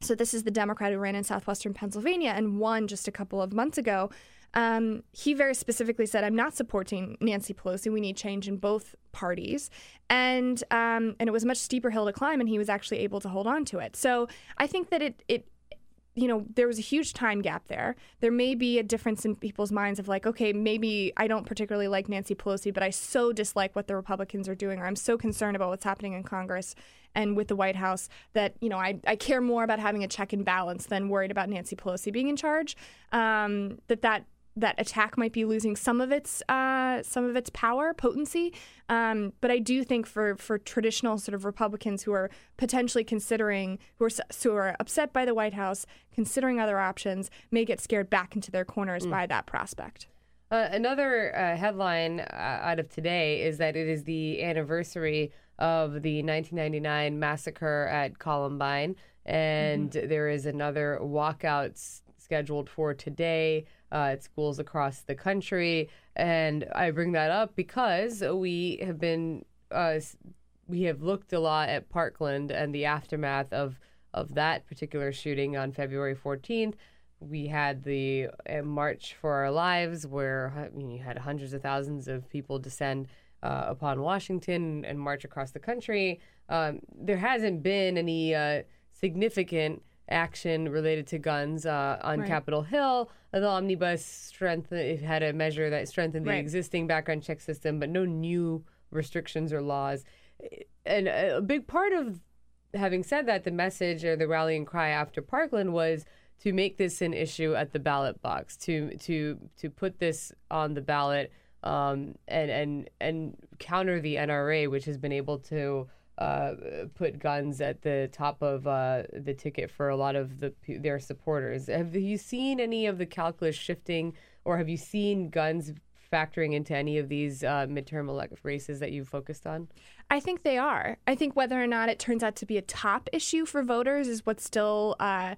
so this is the Democrat who ran in southwestern Pennsylvania and won just a couple of months ago. Um, he very specifically said, "I'm not supporting Nancy Pelosi. We need change in both parties," and um, and it was a much steeper hill to climb, and he was actually able to hold on to it. So I think that it it you know, there was a huge time gap there. There may be a difference in people's minds of like, okay, maybe I don't particularly like Nancy Pelosi, but I so dislike what the Republicans are doing, or I'm so concerned about what's happening in Congress and with the White House that, you know, I, I care more about having a check and balance than worried about Nancy Pelosi being in charge. Um, that that that attack might be losing some of its uh, some of its power potency. Um, but I do think for for traditional sort of Republicans who are potentially considering who are who are upset by the White House, considering other options, may get scared back into their corners by that prospect. Uh, another uh, headline uh, out of today is that it is the anniversary of the 1999 massacre at Columbine, and there is another walkout scheduled for today uh, at schools across the country. And I bring that up because we have been uh, we have looked a lot at Parkland and the aftermath of of that particular shooting on February 14th. We had the uh, March for Our Lives, where I mean, you had hundreds of thousands of people descend uh, upon Washington and march across the country. Um, there hasn't been any uh, significant action related to guns uh, on Right. Capitol Hill. The omnibus strength it had a measure that strengthened the Right. existing background check system, but no new restrictions or laws. And a big part of having said that, the message or the rallying cry after Parkland was to make this an issue at the ballot box, to to to put this on the ballot um, and and and counter the NRA, which has been able to uh, put guns at the top of uh, the ticket for a lot of the their supporters. Have you seen any of the calculus shifting, or have you seen guns factoring into any of these uh, midterm elect races that you've focused on? I think they are. I think whether or not it turns out to be a top issue for voters is what's still uh,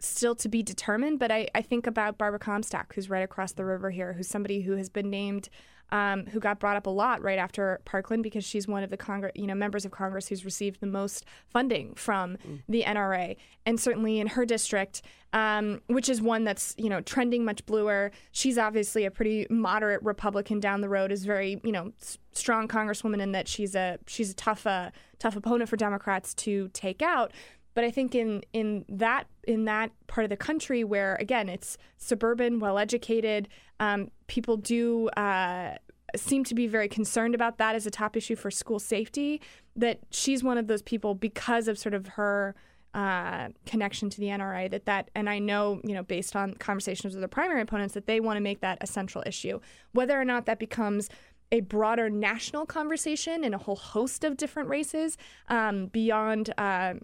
still to be determined. But I, I think about Barbara Comstock, who's right across the river here, who's somebody who has been named, um, who got brought up a lot right after Parkland because she's one of the Congress, you know, members of Congress who's received the most funding from the NRA, and certainly in her district, um, which is one that's you know trending much bluer. She's obviously a pretty moderate Republican down the road, is very you know s- strong Congresswoman in that she's a she's a tough uh, tough opponent for Democrats to take out. But I think in in that in that part of the country where again it's suburban, well educated, um, people do uh, seem to be very concerned about that as a top issue for school safety. That she's one of those people because of sort of her uh, connection to the NRA. That that and I know you know based on conversations with the primary opponents that they want to make that a central issue. Whether or not that becomes a broader national conversation in a whole host of different races um, beyond. Uh,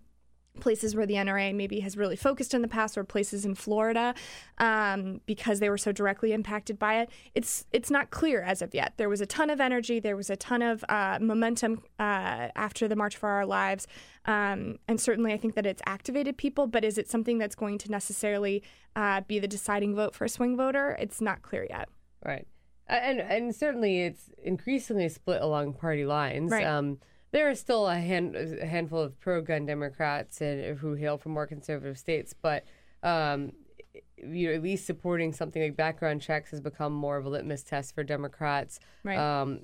places where the NRA maybe has really focused in the past, or places in Florida, um, because they were so directly impacted by it. It's it's not clear as of yet. There was a ton of energy, there was a ton of uh, momentum uh, after the March for Our Lives, um, and certainly I think that it's activated people. But is it something that's going to necessarily uh, be the deciding vote for a swing voter? It's not clear yet. Right, and and certainly it's increasingly split along party lines. Right. Um, there are still a, hand, a handful of pro-gun Democrats and who hail from more conservative states, but um, you know, at least supporting something like background checks has become more of a litmus test for Democrats. Right. Um,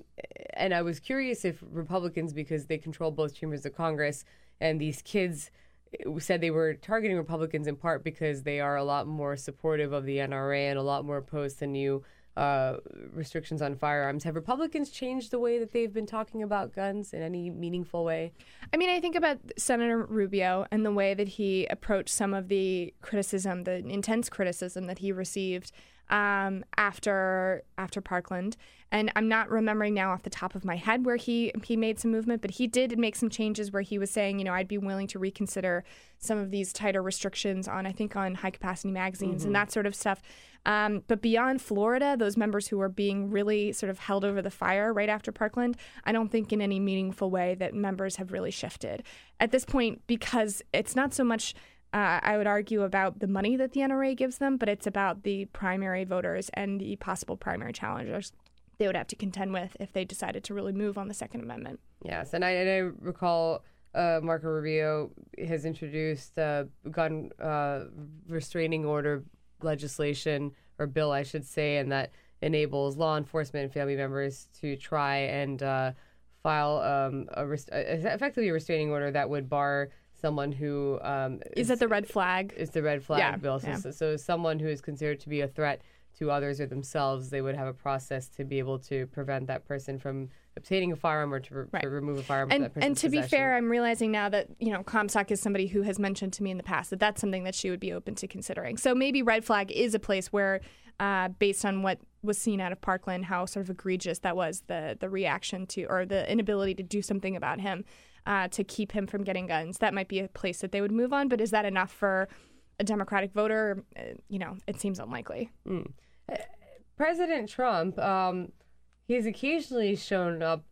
and I was curious if Republicans, because they control both chambers of Congress, and these kids said they were targeting Republicans in part because they are a lot more supportive of the NRA and a lot more opposed to new uh, restrictions on firearms. Have Republicans changed the way that they've been talking about guns in any meaningful way? I mean, I think about Senator Rubio and the way that he approached some of the criticism, the intense criticism that he received um, after after Parkland. And I'm not remembering now off the top of my head where he he made some movement, but he did make some changes where he was saying, you know, I'd be willing to reconsider some of these tighter restrictions on, I think, on high capacity magazines Mm-hmm. and that sort of stuff. Um, but beyond Florida, those members who are being really sort of held over the fire right after Parkland, I don't think in any meaningful way that members have really shifted at this point because it's not so much. Uh, I would argue about the money that the NRA gives them, but it's about the primary voters and the possible primary challengers they would have to contend with if they decided to really move on the Second Amendment. Yes, and I, and I recall uh, Marco Rubio has introduced a gun uh, restraining order legislation or bill, I should say, and that enables law enforcement and family members to try and uh, file um, a rest- uh, effectively a restraining order that would bar someone who um, Is that the red flag? is the red flag Yeah, bill. So, yeah. so, so someone who is considered to be a threat to others or themselves, they would have a process to be able to prevent that person from obtaining a firearm or to, re- to remove a firearm and that and to be fair, I'm realizing now that you know Comstock is somebody who has mentioned to me in the past that that's something that she would be open to considering. So maybe red flag is a place where, uh, based on what was seen out of Parkland, how sort of egregious that was the the reaction to or the inability to do something about him uh, to keep him from getting guns. That might be a place that they would move on. But is that enough for a Democratic voter? Uh, you know, it seems unlikely. President Trump, um, he's occasionally shown up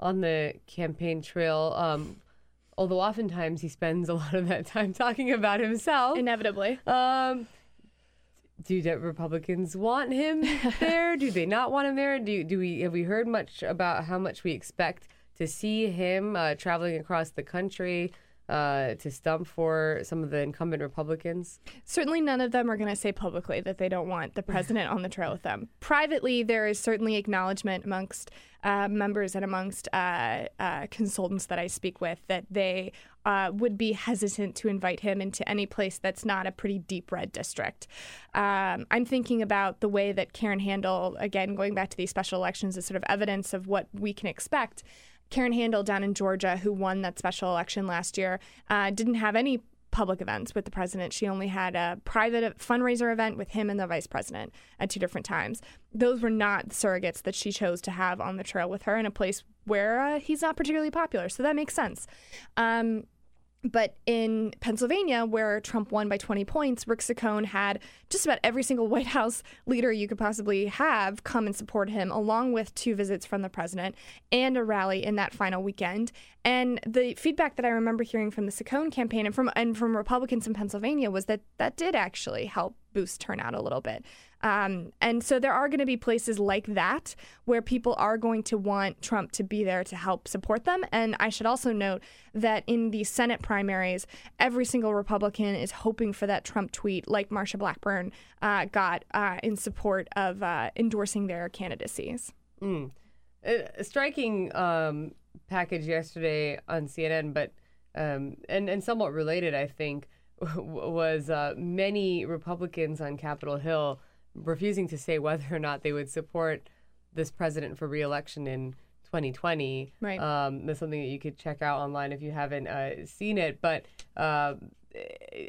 on the campaign trail, um, although oftentimes he spends a lot of that time talking about himself. Inevitably. Um, do Republicans want him there? do they not want him there? Do do we have we heard much about how much we expect to see him uh, traveling across the country uh, to stump for some of the incumbent Republicans? Certainly, none of them are going to say publicly that they don't want the president on the trail with them. Privately, there is certainly acknowledgement amongst uh, members and amongst uh, uh, consultants that I speak with that they uh, would be hesitant to invite him into any place that's not a pretty deep red district. Um, I'm thinking about the way that Karen Handel, again, going back to these special elections, is sort of evidence of what we can expect. Karen Handel down in Georgia, who won that special election last year, uh, didn't have any public events with the president. She only had a private fundraiser event with him and the vice president at two different times. Those were not surrogates that she chose to have on the trail with her in a place where uh, he's not particularly popular. So that makes sense. Um, but in Pennsylvania, where Trump won by 20 points, Rick Saccone had just about every single White House leader you could possibly have come and support him, along with two visits from the president and a rally in that final weekend. And the feedback that I remember hearing from the Saccone campaign and from and from Republicans in Pennsylvania was that that did actually help boost turnout a little bit. Um, and so there are going to be places like that where people are going to want Trump to be there to help support them. And I should also note that in the Senate primaries, every single Republican is hoping for that Trump tweet, like Marsha Blackburn uh, got uh, in support of uh, endorsing their candidacies. Mm. A striking um, package yesterday on CNN, but um, and and somewhat related, I think, was uh, many Republicans on Capitol Hill refusing to say whether or not they would support this president for reelection in 2020. Right. Um, that's something that you could check out online if you haven't uh, seen it. But uh,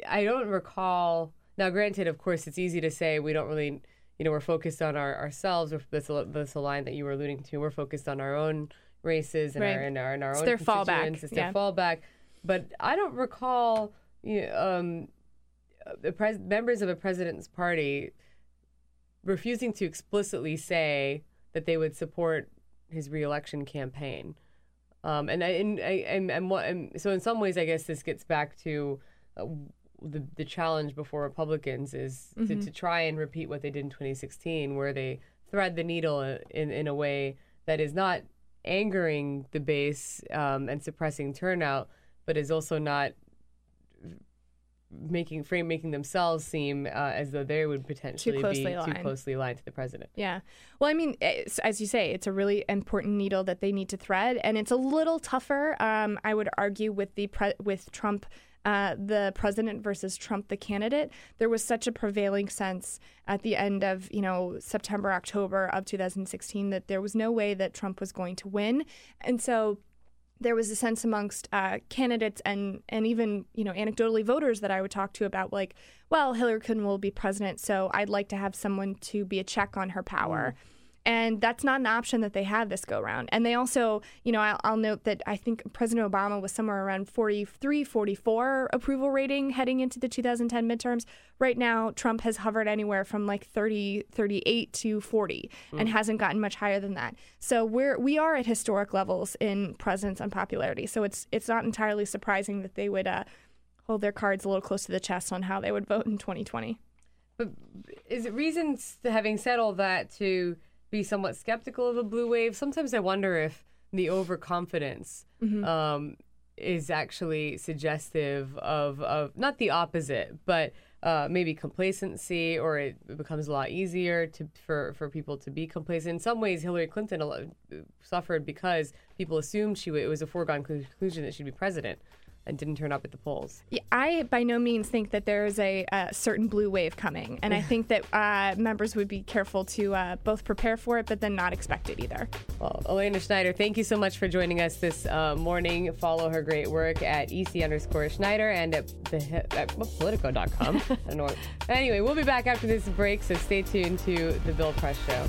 I don't recall. Now, granted, of course, it's easy to say we don't really, you know, we're focused on our, ourselves. Or this, this line that you were alluding to, we're focused on our own races and Right. our and our, and our It's own their fallback. It's yeah. their fallback. But I don't recall you know, um, the pres- members of a president's party refusing to explicitly say that they would support his reelection campaign. Um, and I, and, I, and, and, what, and so in some ways, I guess this gets back to uh, the the challenge before Republicans is to, Mhm. to try and repeat what they did in 2016, where they thread the needle in in a way that is not angering the base um, and suppressing turnout, but is also not making frame making themselves seem uh, as though they would potentially closely be too aligned. closely aligned to the president. Yeah. Well, I mean, as you say, it's a really important needle that they need to thread, and it's a little tougher. Um, I would argue with the pre- with Trump. Uh, the president versus Trump, the candidate, there was such a prevailing sense at the end of you know September, October of 2016 that there was no way that Trump was going to win, and so there was a sense amongst uh, candidates and and even you know anecdotally voters that I would talk to about like, well, Hillary Clinton will be president, so I'd like to have someone to be a check on her power. And that's not an option that they have this go round. And they also, you know, I'll, I'll note that I think President Obama was somewhere around 43, 44 approval rating heading into the 2010 midterms. Right now, Trump has hovered anywhere from like 30, 38 to 40 and Mm. hasn't gotten much higher than that. So we're we are at historic levels in presence and popularity. So it's it's not entirely surprising that they would uh, hold their cards a little close to the chest on how they would vote in 2020. But is it reasons, having said all that, to be somewhat skeptical of a blue wave? Sometimes I wonder if the overconfidence Mhm. um, is actually suggestive of, of not the opposite, but uh, maybe complacency, or it becomes a lot easier to for, for people to be complacent. In some ways, Hillary Clinton a lo- suffered because people assumed she w- it was a foregone conclusion that she'd be president, and didn't turn up at the polls. Yeah, I by no means think that there is a, uh certain blue wave coming, and I think that uh, members would be careful to uh, both prepare for it, but then not expect it either. Well, Elena Schneider, thank you so much for joining us this uh, morning. Follow her great work at EC underscore Schneider and at, the, at Politico.com. I don't know. What, anyway, we'll be back after this break, so stay tuned to the Bill Press Show.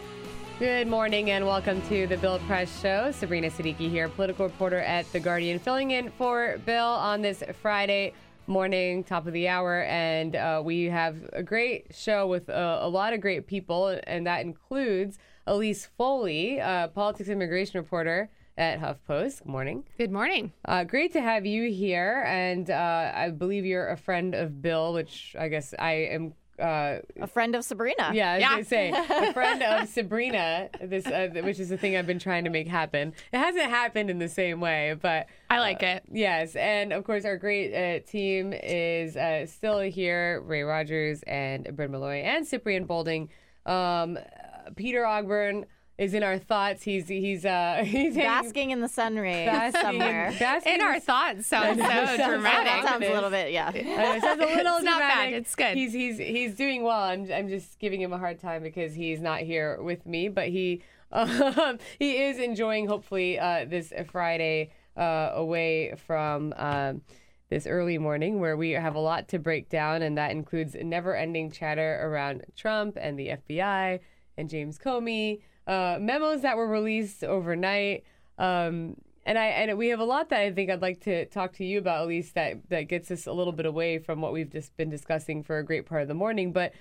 Good morning and welcome to the Bill Press Show. Sabrina Siddiqui here, political reporter at The Guardian, filling in for Bill on this Friday morning, top of the hour. And uh, we have a great show with uh, a lot of great people, and that includes Elise Foley, uh, politics and immigration reporter at HuffPost. Good morning. Good morning. Uh, great to have you here. And uh, I believe you're a friend of Bill, which I guess I am. Uh, a friend of Sabrina. Yeah, I was Yeah. gonna say a friend of Sabrina. This, uh, which is the thing I've been trying to make happen. It hasn't happened in the same way, but I like it. Yes, and of course our great uh, team is uh, still here: Ray Rogers and Bryn Malloy and Cyprian Bolding. Um, uh, Peter Ogburn is in our thoughts. He's he's uh, he's hanging- Basking in the sun rays Basking in- somewhere. basking In our thoughts sounds so Sounds- dramatic. That sounds a little bit, yeah. I know, it sounds a little It's not bad. dramatic. It's good. He's he's he's doing well. I'm I'm just giving him a hard time because he's not here with me, but he um, he is enjoying hopefully uh, this Friday uh, away from. Um, this early morning, where we have a lot to break down, and that includes never ending chatter around Trump and the FBI and James Comey, uh, memos that were released overnight. Um, and I and we have a lot that I think I'd like to talk to you about, at least that that gets us a little bit away from what we've just been discussing for a great part of the morning. But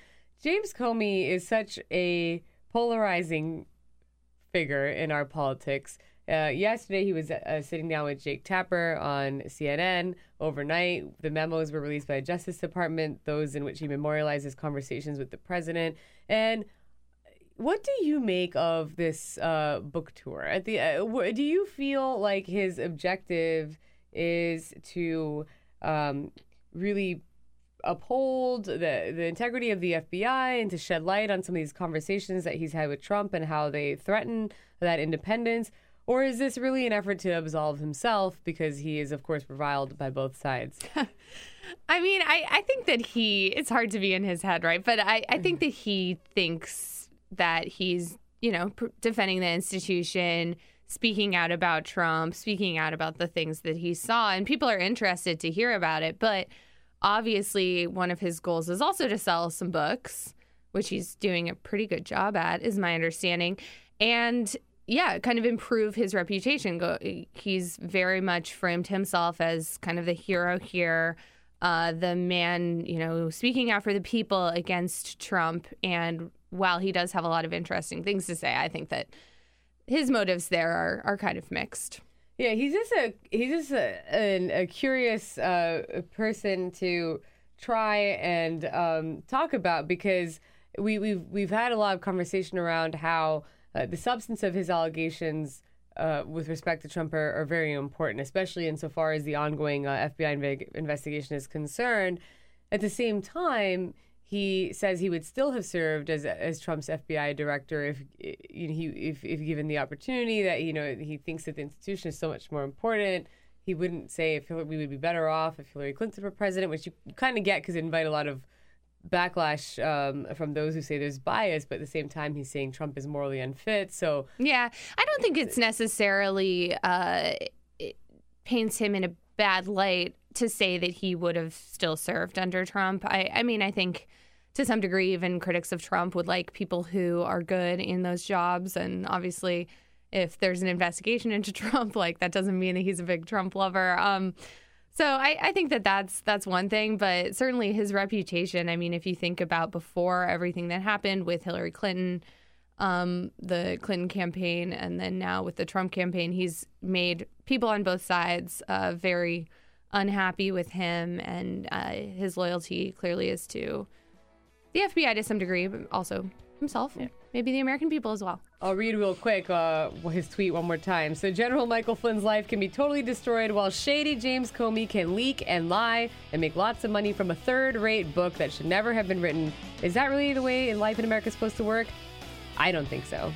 James Comey is such a polarizing figure in our politics. Uh, yesterday, he was uh, sitting down with Jake Tapper on CNN overnight. The memos were released by the Justice Department, those in which he memorializes conversations with the president. And what do you make of this uh, book tour? At the uh, do you feel like his objective is to um, really uphold the the integrity of the FBI and to shed light on some of these conversations that he's had with Trump and how they threaten that independence? Or is this really an effort to absolve himself because he is, of course, reviled by both sides? I mean, I, I think that he, it's hard to be in his head, right? But I, I think that he thinks that he's, you know, pr- defending the institution, speaking out about Trump, speaking out about the things that he saw. And people are interested to hear about it. But obviously, one of his goals is also to sell some books, which he's doing a pretty good job at, is my understanding. And yeah, kind of improve his reputation. He's very much framed himself as kind of the hero here, uh, the man, you know, speaking out for the people against Trump. And while he does have a lot of interesting things to say, I think that his motives there are are kind of mixed. Yeah, he's just a he's just a, a, a curious uh, person to try and um, talk about because we we've we've had a lot of conversation around how uh, the substance of his allegations uh, with respect to Trump are, are, very important, especially insofar as the ongoing uh, FBI inve- investigation is concerned. At the same time, he says he would still have served as as Trump's FBI director if you know, he if, if given the opportunity. That you know he thinks that the institution is so much more important. He wouldn't say if Hillary, we would be better off if Hillary Clinton were president, which you kind of get because it invite a lot of backlash um, from those who say there's bias, but at the same time, he's saying Trump is morally unfit. So yeah, I don't think it's necessarily uh, it paints him in a bad light to say that he would have still served under Trump. I, I mean, I think to some degree, even critics of Trump would like people who are good in those jobs, and obviously. If there's an investigation into Trump, like that doesn't mean that he's a big Trump lover. Um, so I, I think that that's that's one thing, but certainly his reputation. I mean, if you think about before everything that happened with Hillary Clinton, um, the Clinton campaign, and then now with the Trump campaign, he's made people on both sides uh, very unhappy with him, and uh, his loyalty clearly is to the FBI to some degree, but also himself, yeah. maybe the American people as well. I'll read real quick uh, his tweet one more time. So, General Michael Flynn's life can be totally destroyed while shady James Comey can leak and lie and make lots of money from a third rate book that should never have been written. Is that really the way in life in America is supposed to work? I don't think so.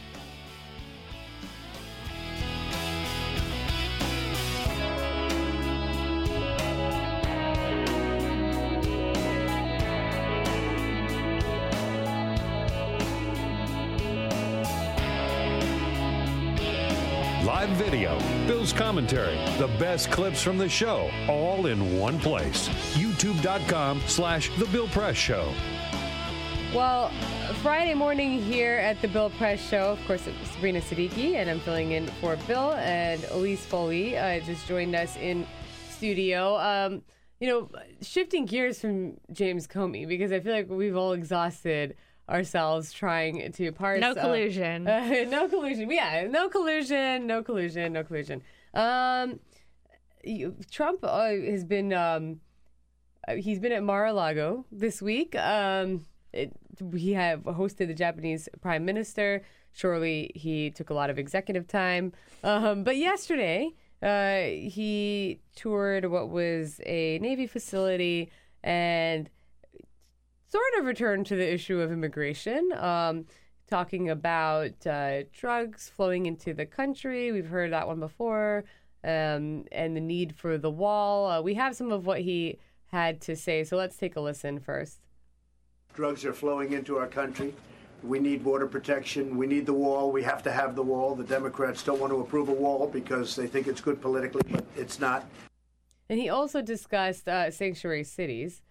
Bill's commentary, the best clips from the show, all in one place. YouTube.com slash The Bill Press Show. Well, Friday morning here at the Bill Press Show, of course, it's Sabrina Siddiqui, and I'm filling in for Bill, and Elise Foley uh, just joined us in studio. Um, you know, shifting gears from James Comey, because I feel like we've all exhausted ourselves trying to parse. No collusion. Uh, no collusion. Yeah, no collusion. No collusion. No collusion. Um, you, Trump uh, has been. Um, he's been at Mar-a-Lago this week. Um, it, he have hosted the Japanese Prime Minister. Surely he took a lot of executive time. Um, but yesterday, uh, he toured what was a Navy facility and sort of return to the issue of immigration, um, talking about uh, drugs flowing into the country. We've heard that one before, um, and the need for the wall. Uh, we have some of what he had to say, so let's take a listen first. Drugs are flowing into our country. We need border protection. We need the wall. We have to have the wall. The Democrats don't want to approve a wall because they think it's good politically, but it's not. And he also discussed uh, sanctuary cities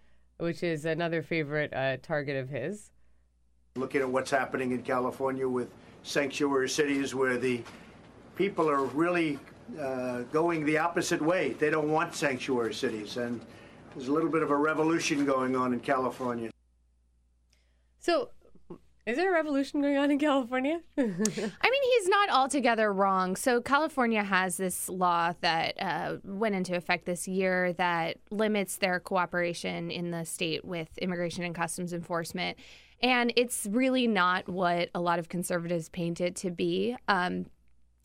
which is another favorite uh, target of his. Looking at what's happening in California with sanctuary cities where the people are really uh, going the opposite way. They don't want sanctuary cities. And there's a little bit of a revolution going on in California. So, Is there a revolution going on in California? I mean, he's not altogether wrong. So, California has this law that uh, went into effect this year that limits their cooperation in the state with immigration and customs enforcement. And it's really not what a lot of conservatives paint it to be. Um,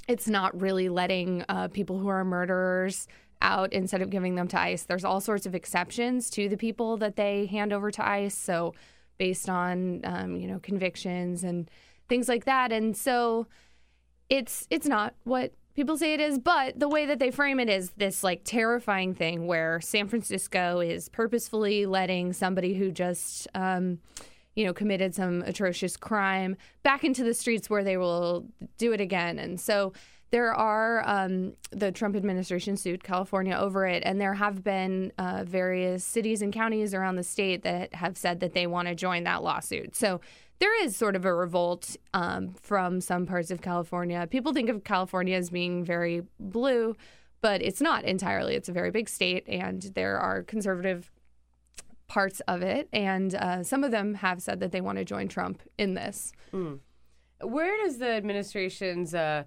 it's not really letting uh, people who are murderers out instead of giving them to ICE. There's all sorts of exceptions to the people that they hand over to ICE. So, based on um, you know convictions and things like that. And so it's it's not what people say it is, but the way that they frame it is this like terrifying thing where San Francisco is purposefully letting somebody who just um, you know committed some atrocious crime back into the streets where they will do it again. And so there are um, the Trump administration sued California over it, and there have been uh, various cities and counties around the state that have said that they want to join that lawsuit. So there is sort of a revolt um, from some parts of California. People think of California as being very blue, but it's not entirely. It's a very big state, and there are conservative parts of it, and uh, some of them have said that they want to join Trump in this. Mm. Where does the administration's uh,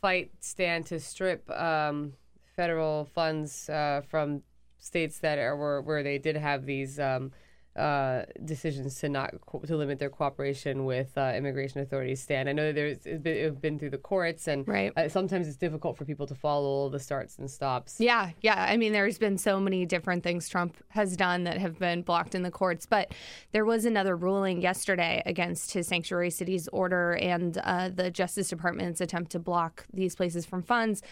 fight stand to strip um, federal funds uh, from states that are where, where they did have these um, uh, decisions to not co- to limit their cooperation with uh, immigration authorities stand. I know there's it's been, it's been through the courts, and right. uh, sometimes it's difficult for people to follow all the starts and stops. Yeah, yeah. I mean, there's been so many different things Trump has done that have been blocked in the courts, but there was another ruling yesterday against his sanctuary cities order and uh, the Justice Department's attempt to block these places from funds.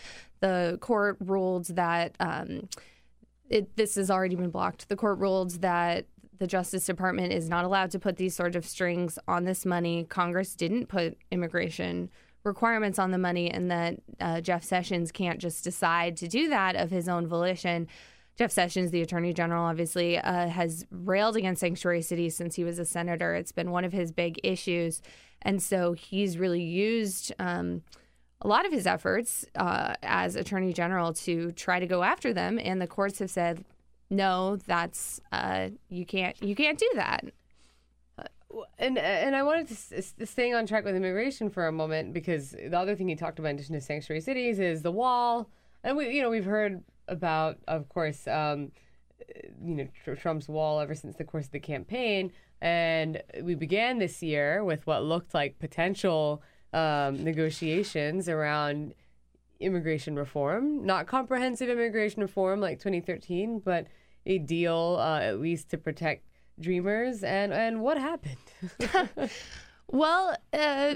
The court ruled that. Um, it, this has already been blocked. The court ruled that the Justice Department is not allowed to put these sort of strings on this money. Congress didn't put immigration requirements on the money, and that uh, Jeff Sessions can't just decide to do that of his own volition. Jeff Sessions, the Attorney General, obviously uh, has railed against sanctuary cities since he was a senator. It's been one of his big issues. And so he's really used um, a lot of his efforts uh, as Attorney General to try to go after them. And the courts have said, no, that's uh, you can't you can't do that. And and I wanted to s- staying on track with immigration for a moment because the other thing he talked about in addition to sanctuary cities is the wall, and we you know we've heard about of course um, you know tr- Trump's wall ever since the course of the campaign, and we began this year with what looked like potential um, negotiations around immigration reform, not comprehensive immigration reform like 2013, but a deal uh, at least to protect dreamers. And and what happened? Well, uh,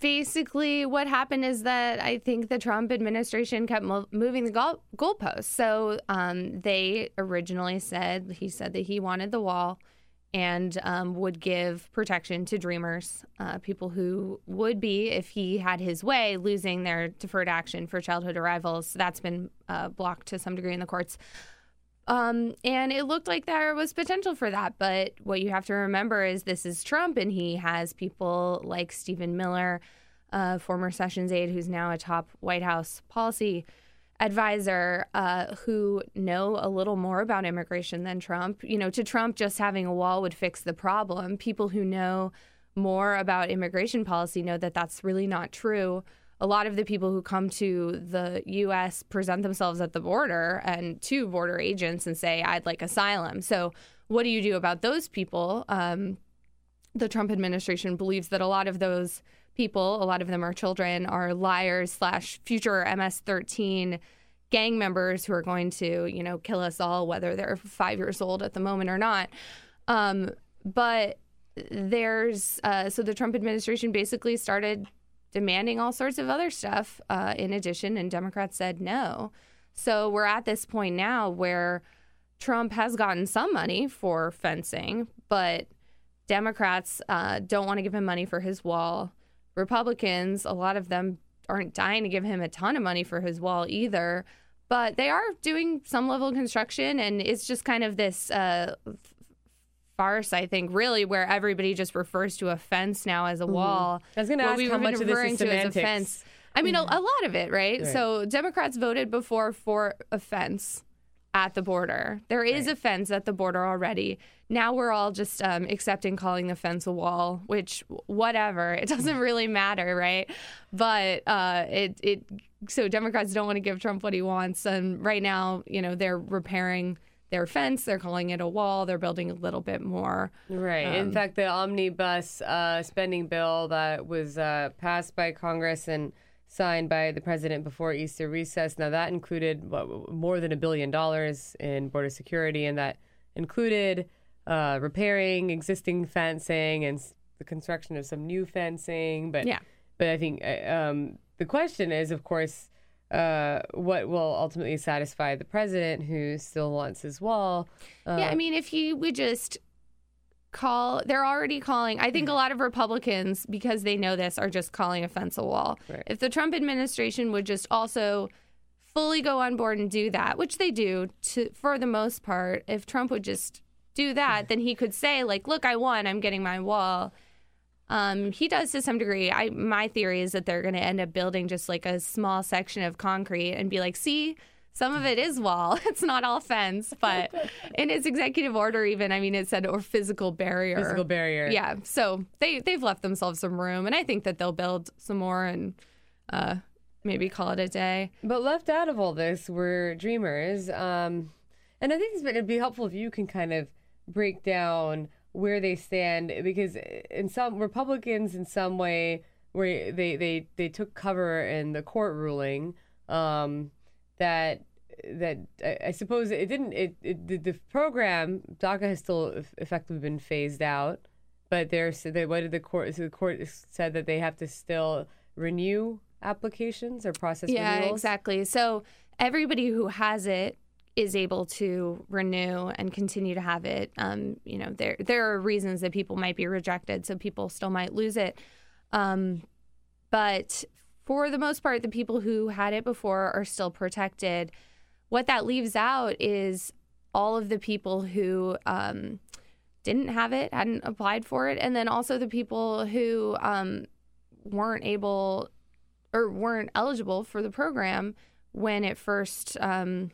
basically, what happened is that I think the Trump administration kept mo- moving the goal- goalposts. So um, they originally said, he said that he wanted the wall and um, would give protection to dreamers, uh, people who would be, if he had his way, losing their deferred action for childhood arrivals. That's been uh, blocked to some degree in the courts. Um, and it looked like there was potential for that. But what you have to remember is this is Trump, and he has people like Stephen Miller, uh, former Sessions aide, who's now a top White House policy advisor, uh, who know a little more about immigration than Trump. You know, to Trump, just having a wall would fix the problem. People who know more about immigration policy know that that's really not true a lot of the people who come to the U.S. present themselves at the border and to border agents and say, I'd like asylum. So, what do you do about those people? Um, the Trump administration believes that a lot of those people, a lot of them are children, are liars slash future MS 13 gang members who are going to, you know, kill us all, whether they're five years old at the moment or not. Um, but there's uh, so the Trump administration basically started demanding all sorts of other stuff uh, in addition, and Democrats said no. So we're at this point now where Trump has gotten some money for fencing, but Democrats uh, don't want to give him money for his wall. Republicans, a lot of them aren't dying to give him a ton of money for his wall either, but they are doing some level of construction, and it's just kind of this. Uh, farce, I think, really, where everybody just refers to a fence now as a Mhm. wall. I was gonna What ask how much of this is to as a semantics. fence. I mean, a, a lot of it, right? Right. So Democrats voted before for a fence. At the border. There is a fence at the border already. Now we're all just um, accepting calling the fence a wall, which whatever. It doesn't really matter, right? But uh, it it so Democrats don't want to give Trump what he wants, and right now, you know, they're repairing their fence. They're calling it a wall. They're building a little bit more. Right. In Um, fact, the omnibus uh, spending bill that was uh, passed by Congress and signed by the president before Easter recess. Now that included what, more than a billion dollars in border security, and that included uh, repairing existing fencing and the construction of some new fencing. But Yeah. but I think uh, um, the question is, of course. Uh, what will ultimately satisfy the president who still wants his wall? Uh, yeah, I mean, if he would just call, they're already calling. I think a lot of Republicans, because they know this, are just calling a fence a wall. Right. If the Trump administration would just also fully go on board and do that, which they do to for the most part, if Trump would just do that, then he could say like, "Look, I won. I'm getting my wall." Um, he does to some degree. I my theory is that they're going to end up building just like a small section of concrete and be like, "See, some of it is wall. It's not all fence." But in his executive order, even I mean, it said or physical barrier. Physical barrier. Yeah. So they they've left themselves some room, and I think that they'll build some more and uh, maybe call it a day. But left out of all this were dreamers. Um, and I think it's been, it'd be helpful if you can kind of break down where they stand because in some Republicans in some way where they, they, they took cover in the court ruling um, that that I, I suppose it didn't it, it the, the program DACA has still effectively been phased out but there's they, what did the court so the court said that they have to still renew applications or process yeah, renewals exactly. So everybody who has it is able to renew and continue to have it. Um, you know, there there are reasons that people might be rejected, so people still might lose it. Um, but for the most part, the people who had it before are still protected. What that leaves out is all of the people who um, didn't have it, hadn't applied for it, and then also the people who um, weren't able or weren't eligible for the program when it first um,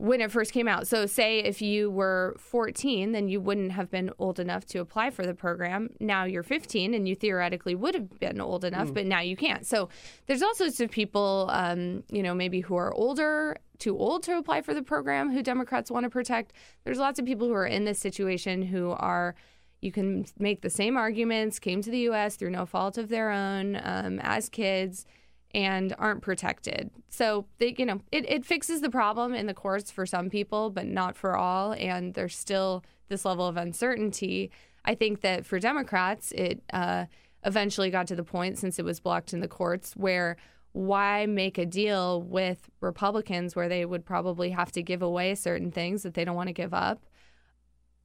when it first came out. So, say if you were 14, then you wouldn't have been old enough to apply for the program. Now you're 15, and you theoretically would have been old enough, Mm. but now you can't. So, there's all sorts of people, um, you know, maybe who are older, too old to apply for the program, who Democrats want to protect. There's lots of people who are in this situation who are. You can make the same arguments, came to the U.S. through no fault of their own um, as kids, and aren't protected. So they, you know, it, it fixes the problem in the courts for some people, but not for all. And there's still this level of uncertainty. I think that for Democrats, it uh, eventually got to the point since it was blocked in the courts where why make a deal with Republicans where they would probably have to give away certain things that they don't want to give up?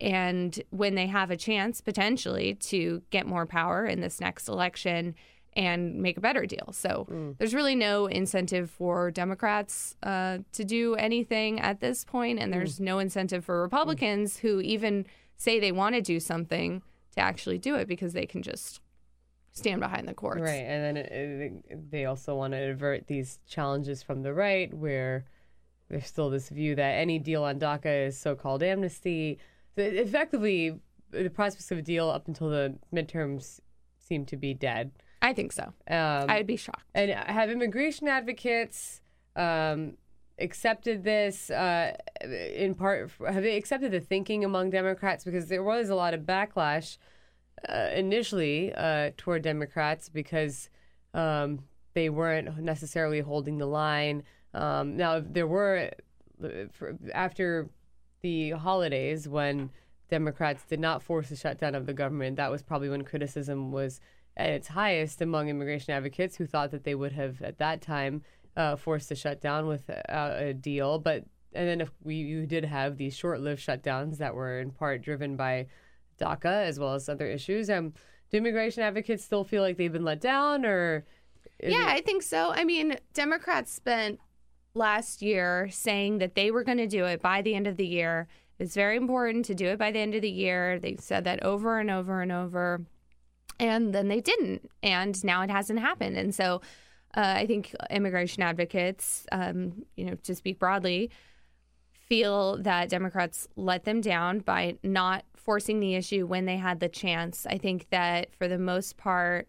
And when they have a chance potentially to get more power in this next election and make a better deal. So there's really no incentive for Democrats uh, to do anything at this point, and there's no incentive for Republicans who even say they want to do something to actually do it because they can just stand behind the courts. Right, and then it, it, they also want to avert these challenges from the right, where there's still this view that any deal on DACA is so-called amnesty. So effectively, the prospects of a deal up until the midterms seem to be dead. I think so. Um, I'd be shocked. And have immigration advocates um, accepted this uh, in part? Have they accepted the thinking among Democrats? Because there was a lot of backlash uh, initially uh, toward Democrats because um, they weren't necessarily holding the line. Um, now there were after the holidays when Democrats did not force a shutdown of the government. That was probably when criticism was at its highest among immigration advocates who thought that they would have at that time uh, forced a shutdown without a deal. But and then if we you did have these short-lived shutdowns that were in part driven by DACA as well as other issues. Um, do immigration advocates still feel like they've been let down, or Yeah, it- I think so. I mean, Democrats spent last year saying that they were going to do it by the end of the year. It's very important to do it by the end of the year. They said that over and over and over. And then they didn't. And now it hasn't happened. And so uh, I think immigration advocates, um, you know, to speak broadly, feel that Democrats let them down by not forcing the issue when they had the chance. I think that for the most part,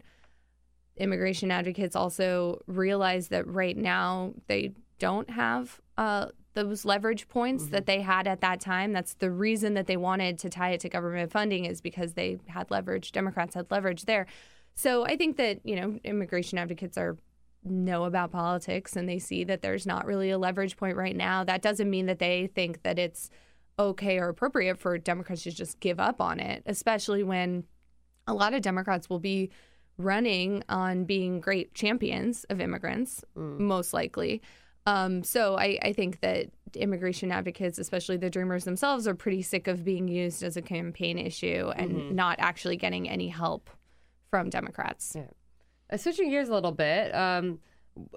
immigration advocates also realize that right now they don't have uh, those leverage points mm-hmm. that they had at that time. That's the reason that they wanted to tie it to government funding is because they had leverage. Democrats had leverage there. So I think that you know immigration advocates are know about politics and they see that there's not really a leverage point right now. That doesn't mean that they think that it's okay or appropriate for Democrats to just give up on it, especially when a lot of Democrats will be running on being great champions of immigrants, mm. most likely. Um, so I, I, think that immigration advocates, especially the Dreamers themselves, are pretty sick of being used as a campaign issue and mm-hmm. not actually getting any help from Democrats. Yeah. Uh, switching gears a little bit, um,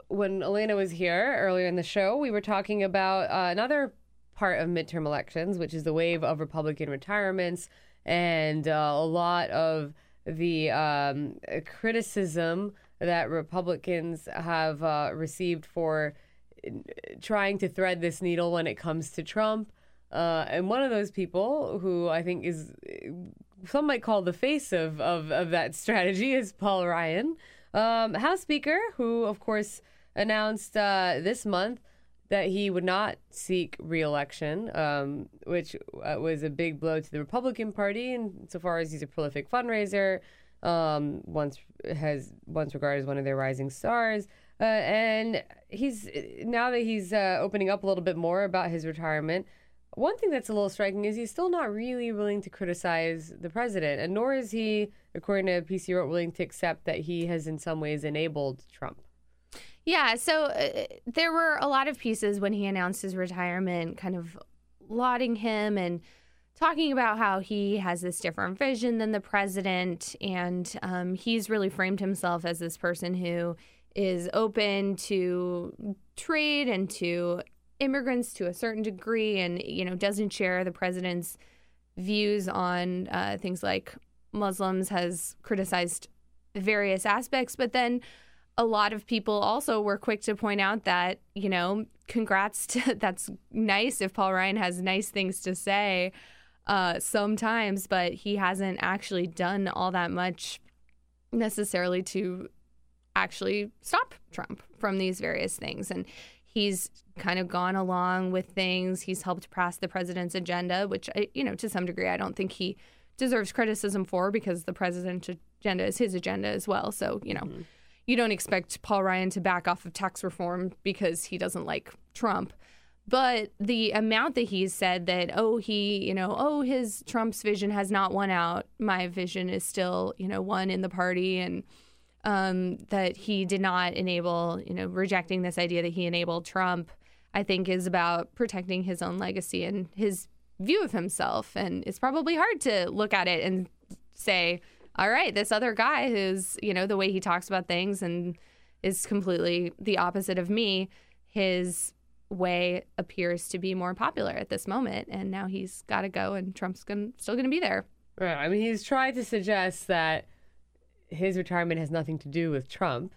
when Elena was here earlier in the show, we were talking about uh, another part of midterm elections, which is the wave of Republican retirements and uh, a lot of the um, criticism that Republicans have uh, received for trying to thread this needle when it comes to Trump. Uh, and one of those people who I think is some might call the face of, of, of that strategy is Paul Ryan, um, House Speaker, who, of course, announced uh, this month that he would not seek reelection, um, which uh, was a big blow to the Republican Party, insofar as he's a prolific fundraiser, um, once has once regarded as one of their rising stars. Uh, and he's now that he's uh, opening up a little bit more about his retirement. One thing that's a little striking is he's still not really willing to criticize the president, and nor is he, according to PC Wrote, willing to accept that he has in some ways enabled Trump. Yeah, so uh, there were a lot of pieces when he announced his retirement, kind of lauding him and talking about how he has this different vision than the president, and um, he's really framed himself as this person who is open to trade and to immigrants to a certain degree and you know doesn't share the president's views on uh, things like muslims has criticized various aspects. But then a lot of people also were quick to point out that you know congrats to that's nice if paul ryan has nice things to say uh, sometimes but he hasn't actually done all that much necessarily to actually stop Trump from these various things. And he's kind of gone along with things. He's helped pass the president's agenda, which, you know, to some degree, I don't think he deserves criticism for because the president's agenda is his agenda as well. So, you know, mm-hmm. you don't expect Paul Ryan to back off of tax reform because he doesn't like Trump. But the amount that he's said that, oh, he, you know, oh, his Trump's vision has not won out. My vision is still, you know, one in the party. And, um, that he did not enable, you know, rejecting this idea that he enabled Trump, I think is about protecting his own legacy and his view of himself. And it's probably hard to look at it and say, all right, this other guy who's, you know, the way he talks about things and is completely the opposite of me, his way appears to be more popular at this moment. And now he's got to go and Trump's gonna, still going to be there. Right. I mean, he's tried to suggest that his retirement has nothing to do with Trump,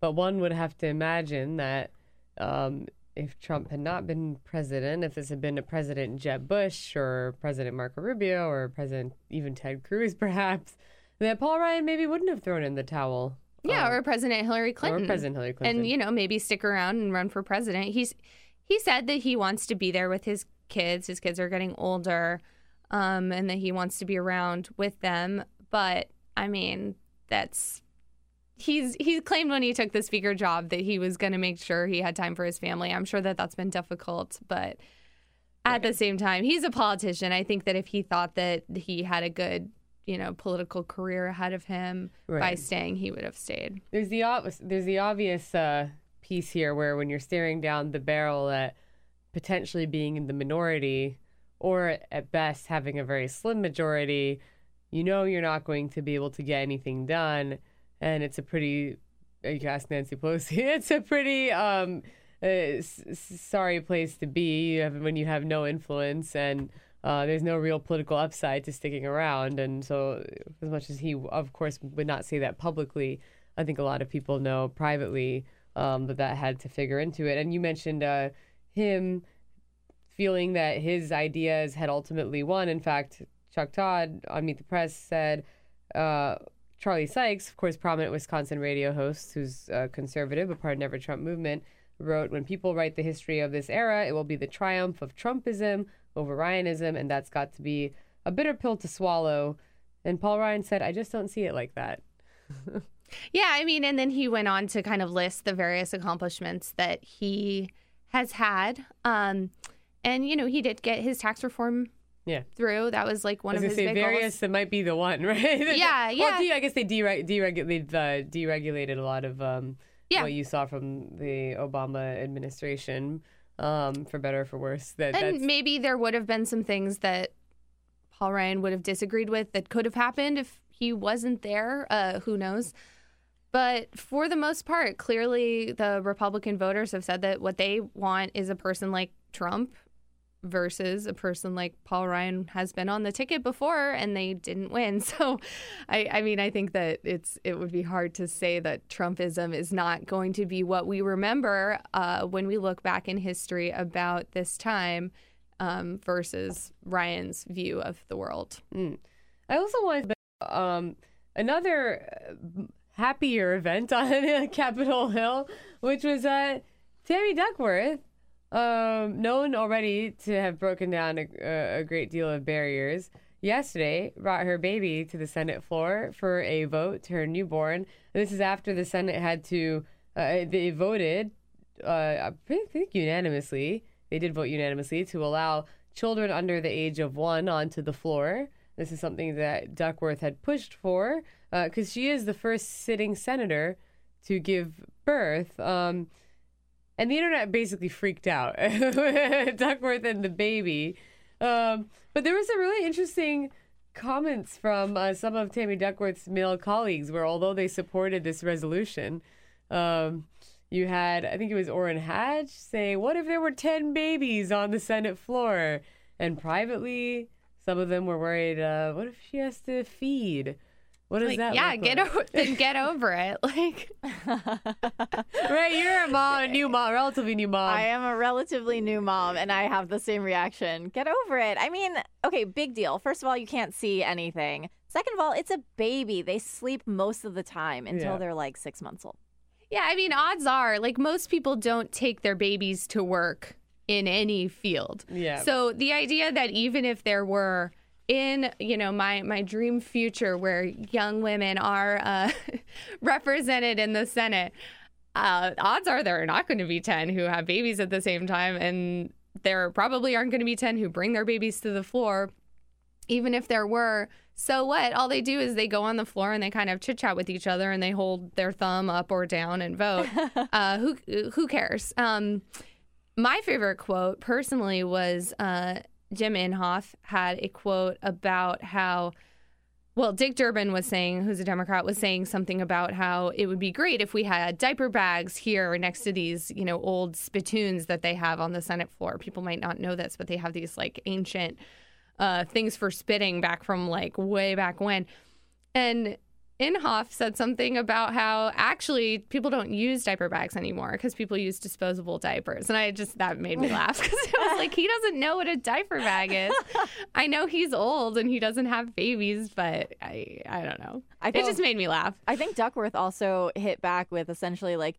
but one would have to imagine that um, if Trump had not been president, if this had been a President Jeb Bush or President Marco Rubio or President even Ted Cruz, perhaps, that Paul Ryan maybe wouldn't have thrown in the towel. Yeah, um, or President Hillary Clinton. Or President Hillary Clinton. And, you know, maybe stick around and run for president. He's he said that he wants to be there with his kids. His kids are getting older, um, and that he wants to be around with them. But I mean, that's he's he claimed when he took the speaker job that he was going to make sure he had time for his family. I'm sure that that's been difficult, but at the same time, he's a politician. I think that if he thought that he had a good, you know, political career ahead of him right. by staying, he would have stayed. There's the obvious there's the obvious uh, piece here where when you're staring down the barrel at potentially being in the minority or at best having a very slim majority you know you're not going to be able to get anything done, and it's a pretty. You can ask Nancy Pelosi. It's a pretty um, uh, sorry place to be when you have no influence and uh, there's no real political upside to sticking around. And so, as much as he, of course, would not say that publicly, I think a lot of people know privately um, that that had to figure into it. And you mentioned uh, him feeling that his ideas had ultimately won. In fact, Chuck Todd on Meet the Press said uh, Charlie Sykes, of course, prominent Wisconsin radio host who's conservative, but part of Never Trump movement, wrote, When people write the history of this era, it will be the triumph of Trumpism over Ryanism, and that's got to be a bitter pill to swallow. And Paul Ryan said, I just don't see it like that. Yeah, I mean, and then he went on to kind of list the various accomplishments that he has had. Um, and you know, he did get his tax reform Yeah. through. That was like one of his say big various. goals. That might be the one, right? Yeah, Well, yeah. de- I guess they dereg- deregulated uh, deregulated a lot of um, Yeah. what you saw from the Obama administration, um, for better or for worse. That And maybe there would have been some things that Paul Ryan would have disagreed with that could have happened if he wasn't there. Uh, who knows? But for the most part, clearly the Republican voters have said that what they want is a person like Trump versus a person like Paul Ryan has been on the ticket before and they didn't win. So I, I mean I think that it's it would be hard to say that Trumpism is not going to be what we remember uh, when we look back in history about this time um, versus Ryan's view of the world. Mm. I also wanted to, um, another uh, happier event on Capitol Hill, which was uh, Tammy Duckworth, um, known already to have broken down a, a great deal of barriers. Yesterday, brought her baby to the Senate floor for a vote to her newborn. This is after the Senate had to, uh, they voted, uh, I think unanimously, they did vote unanimously to allow children under the age of one onto the floor. This is something that Duckworth had pushed for because she is the first sitting senator to give birth. Um, and the internet basically freaked out. Duckworth and the baby. Um, but there was some really interesting comments from uh, some of Tammy Duckworth's male colleagues where, although they supported this resolution, um, you had, I think it was Orrin Hatch saying, What if there were 10 babies on the Senate floor? And privately, some of them were worried, uh, What if she has to feed? What does Like, that yeah, get like? over then get over it. Like right, you're a mom, a new mom, relatively new mom. I am a relatively new mom and I have the same reaction. Get over it. I mean, okay, big deal. First of all, you can't see anything. Second of all, it's a baby. They sleep most of the time until Yeah. they're like six months old. Yeah, I mean, odds are, like, most people don't take their babies to work in any field. Yeah. So the idea that even if there were in, you know, my my dream future where young women are uh, represented in the Senate, uh, odds are there are not going to be ten who have babies at the same time, and there probably aren't going to be ten who bring their babies to the floor even if there were, so what? All they do is they go on the floor and they kind of chit chat with each other and they hold their thumb up or down and vote. uh, who who cares? Um, my favorite quote personally was uh, Jim Inhofe had a quote about how. Well, Dick Durbin was saying, who's a Democrat, was saying something about how it would be great if we had diaper bags here next to these, you know, old spittoons that they have on the Senate floor. People might not know this, but they have these like ancient uh, things for spitting back from like way back when. And Inhofe said something about how actually people don't use diaper bags anymore because people use disposable diapers. And I just, that made me laugh because it was like, he doesn't know what a diaper bag is. I know he's old and he doesn't have babies, but I, I don't know. I it just made me laugh. I think Duckworth also hit back with essentially like,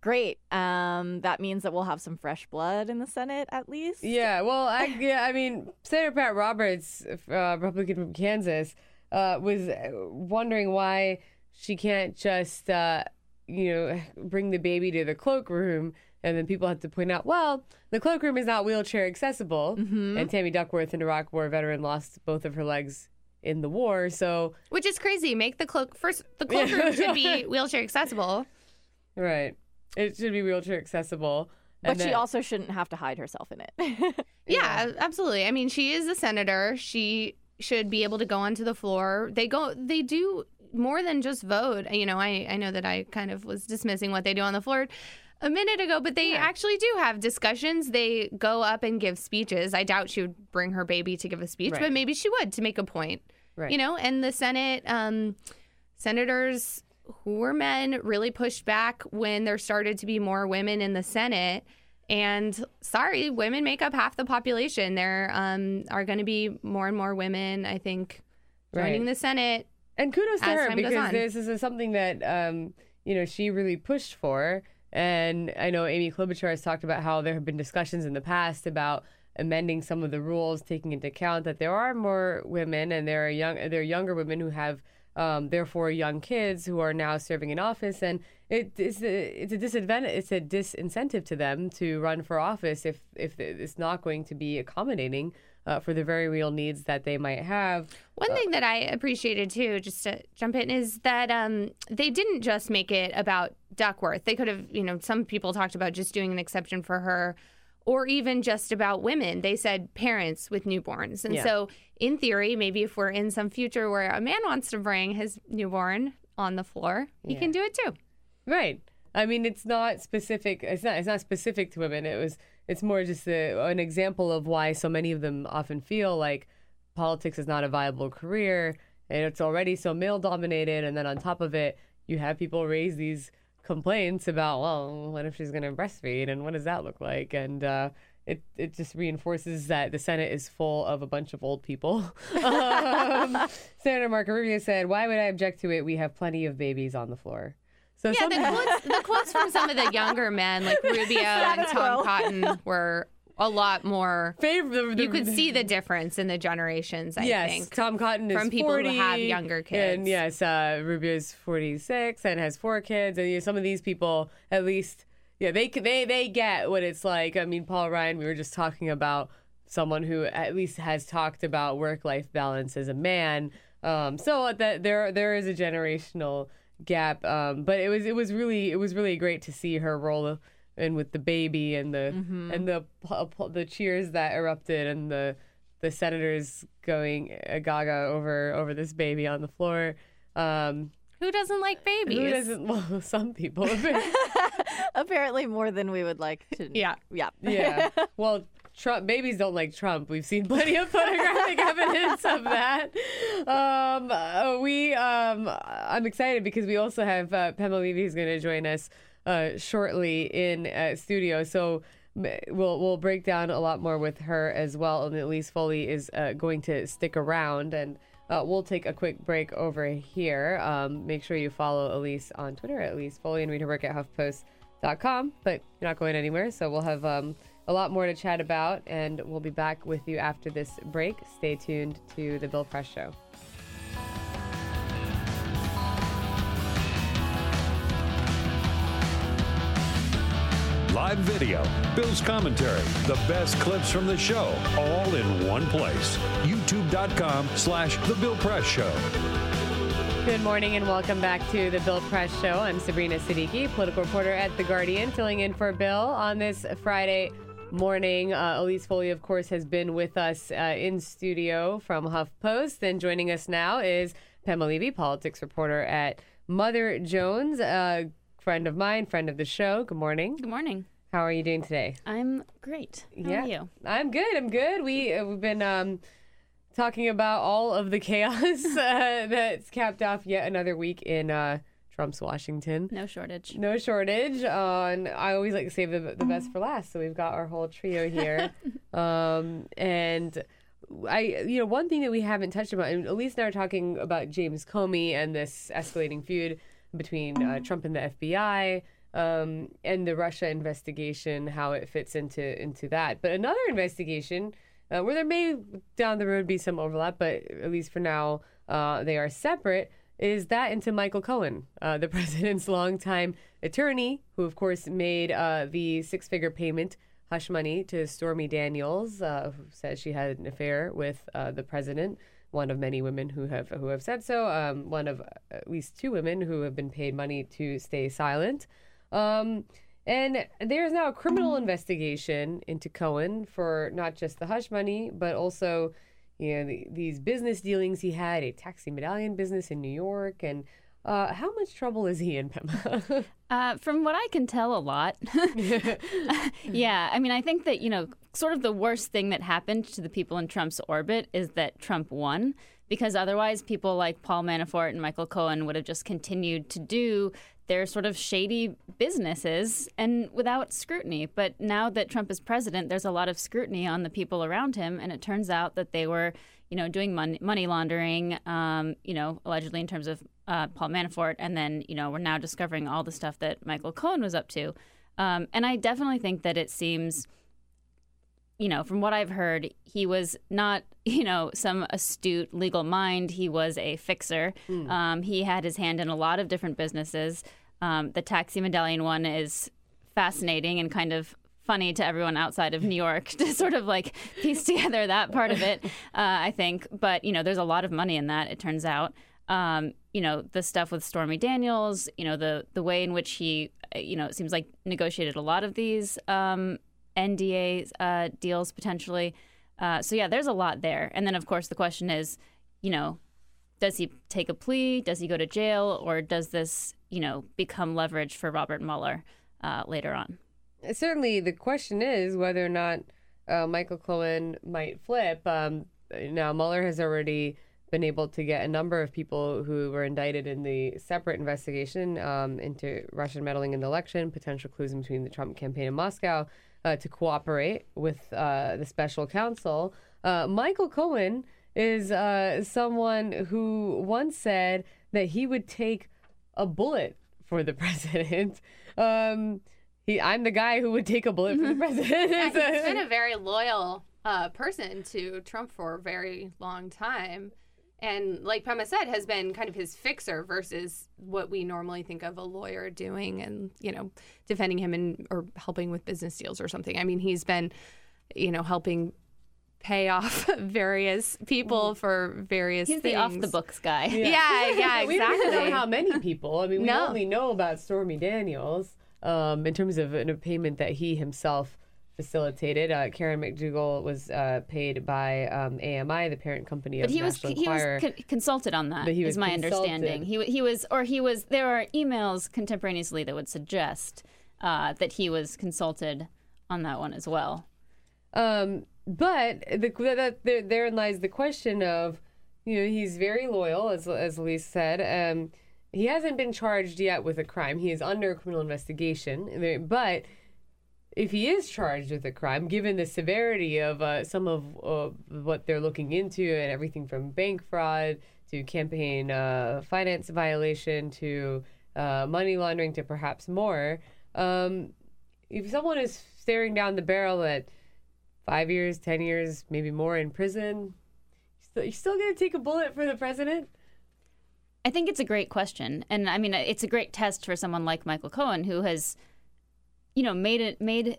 great. Um, that means that we'll have some fresh blood in the Senate at least. Yeah, well, I, yeah, I mean, Senator Pat Roberts, uh, Republican from Kansas, uh, was wondering why she can't just, uh, you know, bring the baby to the cloakroom. And then people have to point out, well, the cloakroom is not wheelchair accessible. And Tammy Duckworth, an Iraq War veteran, lost both of her legs in the war. So, Which is crazy. Make the cloak first. The cloakroom should be wheelchair accessible. right, it should be wheelchair accessible. But And she also shouldn't have to hide herself in it. Yeah, absolutely. I mean, she is a senator. She should be able to go onto the floor. They go. They do more than just vote. You know, I I know that I kind of was dismissing what they do on the floor a minute ago, but they actually do have discussions. They go up and give speeches. I doubt she would bring her baby to give a speech, Right. but maybe she would to make a point. Right. You know, and the Senate um, senators who were men really pushed back when there started to be more women in the Senate. And sorry, women make up half the population. There um, are going to be more and more women, I think, joining Right. the Senate. And kudos to her because this is something that um, you know she really pushed for. And I know Amy Klobuchar has talked about how there have been discussions in the past about amending some of the rules, taking into account that there are more women and there are young there are younger women who have um, therefore young kids who are now serving in office, and it is a, it's a disadvantage. It's a disincentive to them to run for office if if it's not going to be accommodating uh, for the very real needs that they might have. One thing that I appreciated too, just to jump in, is that um, they didn't just make it about Duckworth. They could have, you know, some people talked about just doing an exception for her, or even just about women. They said parents with newborns. And Yeah. so, in theory, maybe if we're in some future where a man wants to bring his newborn on the floor, he Yeah. can do it too. Right. I mean, it's not specific. It's not. It's not specific to women. It was. It's more just a, an example of why so many of them often feel like politics is not a viable career, and it's already so male dominated. And then on top of it, you have people raise these complaints about, well, what if she's going to breastfeed, and what does that look like? And uh, it it just reinforces that the Senate is full of a bunch of old people. um, Senator Marco Rubio said, "Why would I object to it? We have plenty of babies on the floor." So Yeah, the quotes, the quotes from some of the younger men, like Rubio and Tom Cotton, were a lot more. Favor- you could see the difference in the generations. I yes, think Tom Cotton is from people 40, who have younger kids. and yes, uh, Rubio's forty six and has four kids, and you know, some of these people, at least, yeah, they they they get what it's like. I mean, Paul Ryan, we were just talking about someone who at least has talked about work life balance as a man. Um, so that there there is a generational gap, um, but it was it was really it was really great to see her roll in with the baby and the and the the cheers that erupted and the the senators going uh, gaga over over this baby on the floor. Um, Who doesn't like babies? who doesn't? Well, some people. Apparently, more than we would like to. Yeah. Yeah. yeah. Well, Trump babies don't like Trump. We've seen plenty of photographic evidence of that. Um, uh, we um, I'm excited because we also have uh, Pema Levy who's going to join us uh, shortly in uh, studio. So we'll we'll break down a lot more with her as well. And Elise Foley is uh, going to stick around and. Uh, we'll take a quick break over here. Um, make sure you follow Elise on Twitter at Elise Foley and read her work at HuffPost.com. But you're not going anywhere, so we'll have um, a lot more to chat about, and we'll be back with you after this break. Stay tuned to the Bill Press Show. Live video, Bill's commentary, the best clips from the show, all in one place. YouTube.com slash The Bill Press Show. Good morning and welcome back to the Bill Press Show. I'm Sabrina Siddiqui, political reporter at The Guardian, filling in for Bill on this Friday morning. Uh, Elise Foley, of course, has been with us uh, in studio from HuffPost. And joining us now is Pema Levy, politics reporter at Mother Jones, a friend of mine, friend of the show. Good morning. Good morning. How are you doing today? I'm great. How yeah, are you? I'm good. I'm good. We uh, we've been um, talking about all of the chaos uh, that's capped off yet another week in uh, Trump's Washington. No shortage. No shortage. On I always like to save the the best for last, so we've got our whole trio here. um, and I, you know, one thing that we haven't touched about, and Elise and I are talking about James Comey and this escalating feud between uh, Trump and the FBI. Um, and the Russia investigation, how it fits into into that. But another investigation uh, where there may down the road be some overlap, but at least for now uh, they are separate. Is that into Michael Cohen, uh, the president's longtime attorney, who of course made uh, the six-figure payment hush money to Stormy Daniels, uh, who says she had an affair with uh, the president. One of many women who have who have said so. Um, one of at least two women who have been paid money to stay silent. Um, and there is now a criminal investigation into Cohen for not just the hush money, but also, you know, the, these business dealings he had, a taxi medallion business in New York. And uh, how much trouble is he in, Pema? Uh, from what I can tell, a lot. yeah, I mean, I think that, you know, sort of the worst thing that happened to the people in Trump's orbit is that Trump won, because otherwise people like Paul Manafort and Michael Cohen would have just continued to do they're sort of shady businesses and without scrutiny. But now that Trump is president, there's a lot of scrutiny on the people around him, and it turns out that they were, you know, doing money, money laundering, um, you know, allegedly in terms of uh, Paul Manafort, and then you know we're now discovering all the stuff that Michael Cohen was up to. Um, and I definitely think that it seems you know, from what I've heard, he was not, you know, some astute legal mind. He was a fixer. Mm. Um, he had his hand in a lot of different businesses. Um, the taxi medallion one is fascinating and kind of funny to everyone outside of New York to sort of like piece together that part of it, uh, I think. But, you know, there's a lot of money in that, it turns out. Um, you know, the stuff with Stormy Daniels, you know, the, the way in which he, uh, you know, it seems like negotiated a lot of these um, NDA uh, deals potentially. Uh, so yeah, there's a lot there. And then of course the question is, you know, does he take a plea? Does he go to jail, or does this, you know, become leverage for Robert Mueller uh, later on? Certainly, the question is whether or not uh, Michael Cohen might flip. Um, now, Mueller has already been able to get a number of people who were indicted in the separate investigation um, into Russian meddling in the election, potential collusion between the Trump campaign and Moscow uh, to cooperate with uh, the special counsel. Uh, Michael Cohen is uh, someone who once said that he would take a bullet for the president. Um, he, I'm the guy who would take a bullet for the president. yeah, he's been a very loyal uh, person to Trump for a very long time and like Pema said, has been kind of his fixer versus what we normally think of a lawyer doing and, you know, defending him and or helping with business deals or something. I mean, he's been, you know, helping pay off various people mm. for various He's things. the off the books guy. Yeah, yeah, yeah exactly. we don't know how many people. I mean, we no. only know about Stormy Daniels um, in terms of a payment that he himself facilitated. Uh, Karen McDougal was uh, paid by um, AMI, the parent company but of he National was Enquirer. he was con- consulted on that. But he was is my consulted. understanding. He he was or he was. There are emails contemporaneously that would suggest uh, that he was consulted on that one as well. Um, but the, that there, therein lies the question of, you know, he's very loyal, as as Elise said. Um, he hasn't been charged yet with a crime. He is under criminal investigation, but if he is charged with a crime, given the severity of uh, some of uh, what they're looking into and everything from bank fraud to campaign uh, finance violation to uh, money laundering to perhaps more, um, if someone is staring down the barrel at five years, ten years, maybe more in prison, you're still going to take a bullet for the president? I think it's a great question, and I mean it's a great test for someone like Michael Cohen who has you know, made it made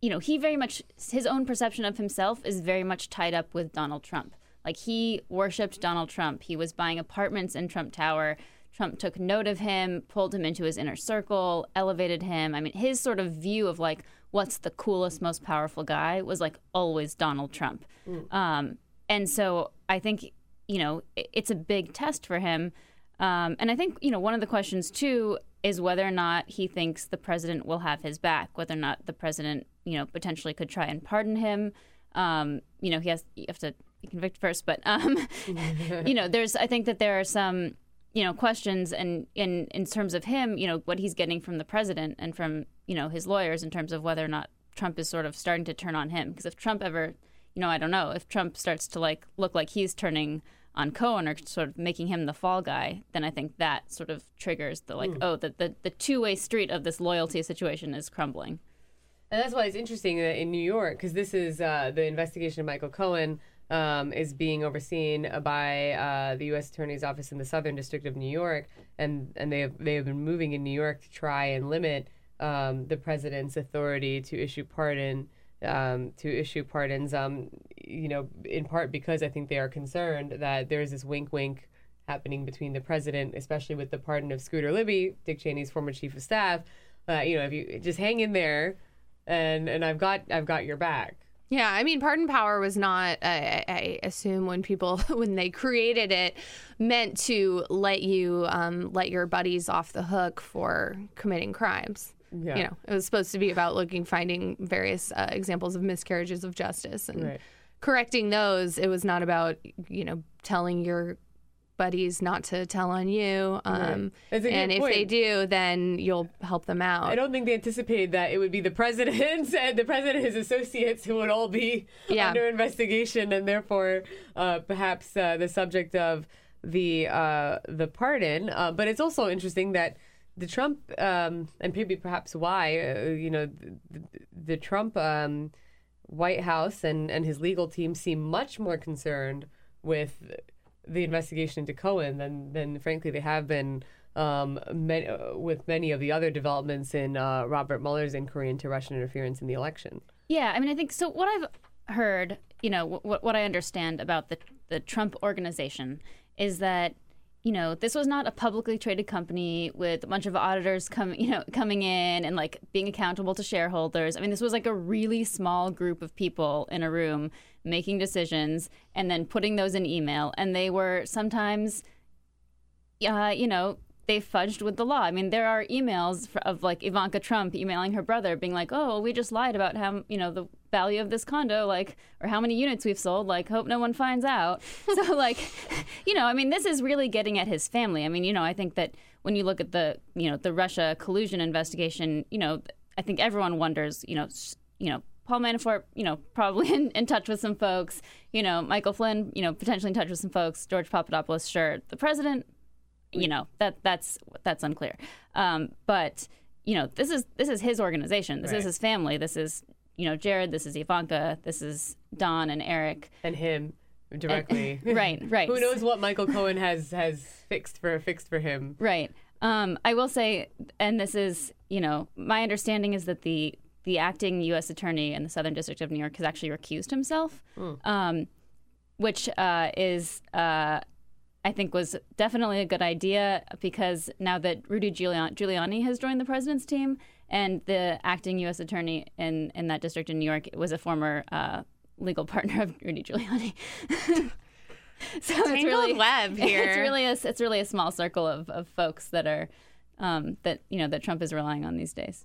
you know, he very much his own perception of himself is very much tied up with Donald Trump. Like he worshipped Donald Trump. He was buying apartments in Trump Tower. Trump took note of him, pulled him into his inner circle, elevated him. I mean, his sort of view of like what's the coolest, most powerful guy was like always Donald Trump. Mm. Um, and so I think, you know, it's a big test for him. Um, and I think, you know, one of the questions too is whether or not he thinks the president will have his back, whether or not the president, you know, potentially could try and pardon him. Um, you know, he has you have to be convicted first, but um, you know, there's I think that there are some you know questions and in in terms of him, you know, what he's getting from the president and from you know his lawyers in terms of whether or not Trump is sort of starting to turn on him. Because if Trump ever, you know, I don't know, if Trump starts to like look like he's turning on Cohen or sort of making him the fall guy, then I think that sort of triggers the like, mm. oh, the, the, the two way street of this loyalty situation is crumbling. And that's why it's interesting that in New York, because this is uh, the investigation of Michael Cohen um, is being overseen by uh, the U.S. Attorney's Office in the Southern District of New York, and and they have they have been moving in New York to try and limit um, the president's authority to issue pardon um, to issue pardons. Um, you know, in part because I think they are concerned that there is this wink, wink happening between the president, especially with the pardon of Scooter Libby, Dick Cheney's former chief of staff. Uh, you know, if you just hang in there, and and I've got I've got your back. Yeah, I mean, pardon power was not, I, I, assume, when people, when they created it, meant to let you um, let your buddies off the hook for committing crimes. Yeah. You know, it was supposed to be about looking, finding various uh, examples of miscarriages of justice and right. correcting those. It was not about, you know, telling your buddies not to tell on you. Um, good and if they do, then you'll help them out. I don't think they anticipated that it would be the president and the president and his associates who would all be Yeah. under investigation and therefore uh, perhaps uh, the subject of the uh, the pardon. Uh, but it's also interesting that the Trump um, and maybe perhaps why uh, you know the, the Trump um, White House and and his legal team seem much more concerned with the investigation into Cohen than than frankly they have been um, ma- uh, with many of the other developments in uh, Robert Mueller's inquiry into Russian interference in the election. Yeah, I mean, I think so. What I've heard, you know, what what I understand about the the Trump organization is that you know this was not a publicly traded company with a bunch of auditors coming, you know, coming in and like being accountable to shareholders. I mean, this was like a really small group of people in a room making decisions and then putting those in email, and they were sometimes uh, you know, they fudged with the law. I mean, there are emails of like Ivanka Trump emailing her brother, being like, "Oh, we just lied about how you know the value of this condo, like, or how many units we've sold. Like, hope no one finds out." so, like, you know, I mean, this is really getting at his family. I mean, you know, I think that when you look at the you know the Russia collusion investigation, you know, I think everyone wonders, you know, you know. Paul Manafort, you know, probably in, in touch with some folks. You know, Michael Flynn, you know, potentially in touch with some folks. George Papadopoulos, sure. The president, you know that that's that's unclear um, but you know this is this is his organization this Right. is his family this is you know jared this is ivanka this is don and eric and him directly. right right Who knows what Michael Cohen has has fixed for fixed for him? Right. Um, I will say, and this is, you know, my understanding is that the the acting U.S. attorney in the Southern District of New York has actually recused himself, Hmm. um, which uh, is, uh, I think, was definitely a good idea because now that Rudy Giuliani, Giuliani has joined the president's team, and the acting U.S. attorney in in that district in New York was a former uh, legal partner of Rudy Giuliani. so it's Tangled really web here. It's really a, it's really a small circle of, of folks that are um, that you know that Trump is relying on these days.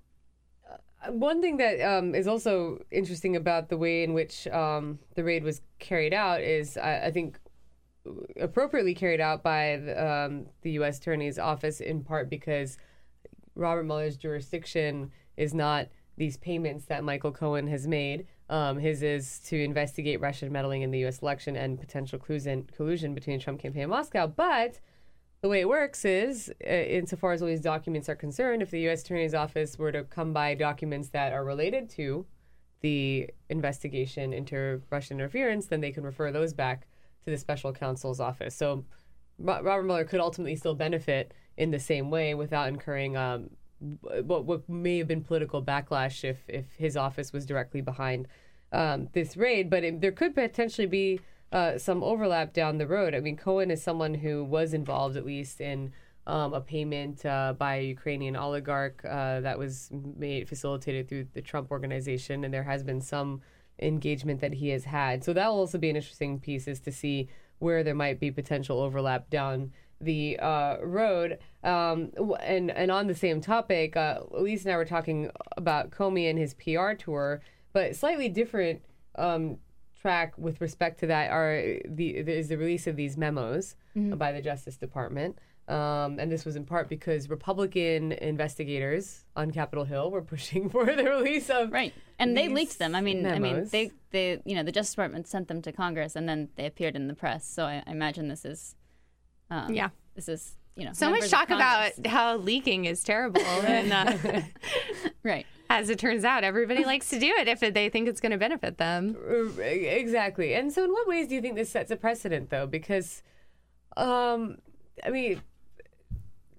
One thing that um, is also interesting about the way in which um, the raid was carried out is, I, I think, appropriately carried out by the, um, the U.S. Attorney's Office, in part because Robert Mueller's jurisdiction is not these payments that Michael Cohen has made. Um, his is to investigate Russian meddling in the U.S. election and potential collusion, between the Trump campaign and Moscow. But the way it works is, uh, insofar as all these documents are concerned, if the U.S. Attorney's Office were to come by documents that are related to the investigation into Russian interference, then they can refer those back to the special counsel's office. So Robert Mueller could ultimately still benefit in the same way without incurring um, what, what may have been political backlash if, if his office was directly behind um, this raid. But it, there could potentially be uh, some overlap down the road. I mean, Cohen is someone who was involved, at least, in um, a payment uh, by a Ukrainian oligarch uh, that was made facilitated through the Trump organization, and there has been some engagement that he has had. So that will also be an interesting piece, is to see where there might be potential overlap down the uh, road. Um, and and on the same topic, uh, Elise and I were talking about Comey and his PR tour, but slightly different um, track with respect to that are the is the release of these memos Mhm. by the Justice Department. Um, and this was in part because Republican investigators on Capitol Hill were pushing for the release of right, and they leaked them. I mean, I mean, they they you know the Justice Department sent them to Congress, and then they appeared in the press. So I, I imagine this is, um, Yeah. this is you know So much members talk about how leaking is terrible, and uh, right. As it turns out, everybody likes to do it if they think it's going to benefit them. Uh, Exactly. And so, in what ways do you think this sets a precedent, though? Because, um, I mean, ob- it-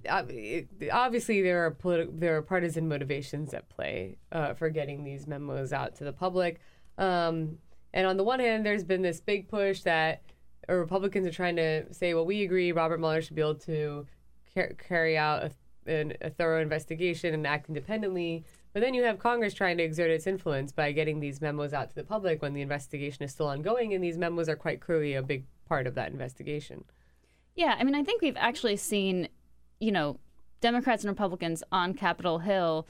obviously there are politi- there are partisan motivations at play uh, for getting these memos out to the public. Um, and on the one hand, there's been this big push that uh, Republicans are trying to say, well, we agree Robert Mueller should be able to car- carry out a, an, a thorough investigation and act independently. But then you have Congress trying to exert its influence by getting these memos out to the public when the investigation is still ongoing, and these memos are quite clearly a big part of that investigation. Yeah, I mean, I think we've actually seen, you know, Democrats and Republicans on Capitol Hill,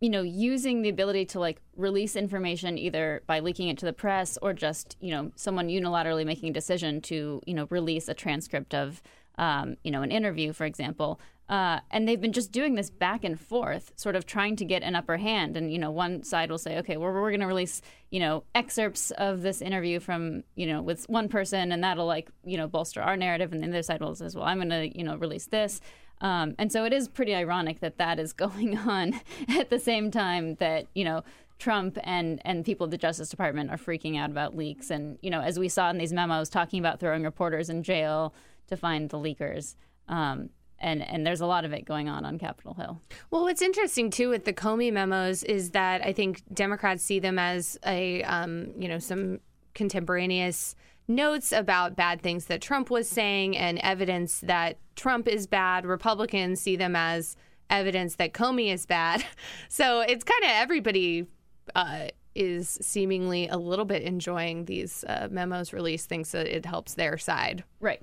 you know, using the ability to like release information either by leaking it to the press or just, you know, someone unilaterally making a decision to, you know, release a transcript of um, you know, an interview, for example. Uh, and they've been just doing this back and forth, sort of trying to get an upper hand. And you know, one side will say, "Okay, well, we're going to release, you know, excerpts of this interview from, you know, with one person, and that'll like, you know, bolster our narrative." And the other side will says, "Well, I'm going to, you know, release this." Um, and so it is pretty ironic that that is going on at the same time that you know Trump and and people at the Justice Department are freaking out about leaks, and you know, as we saw in these memos, talking about throwing reporters in jail to find the leakers. Um, and and there's a lot of it going on on Capitol Hill. Well, what's interesting too with the Comey memos is that I think Democrats see them as a um, you know some contemporaneous notes about bad things that Trump was saying and evidence that Trump is bad. Republicans see them as evidence that Comey is bad. So it's kind of everybody uh, is seemingly a little bit enjoying these uh, memos released, thinks that it helps their side. Right.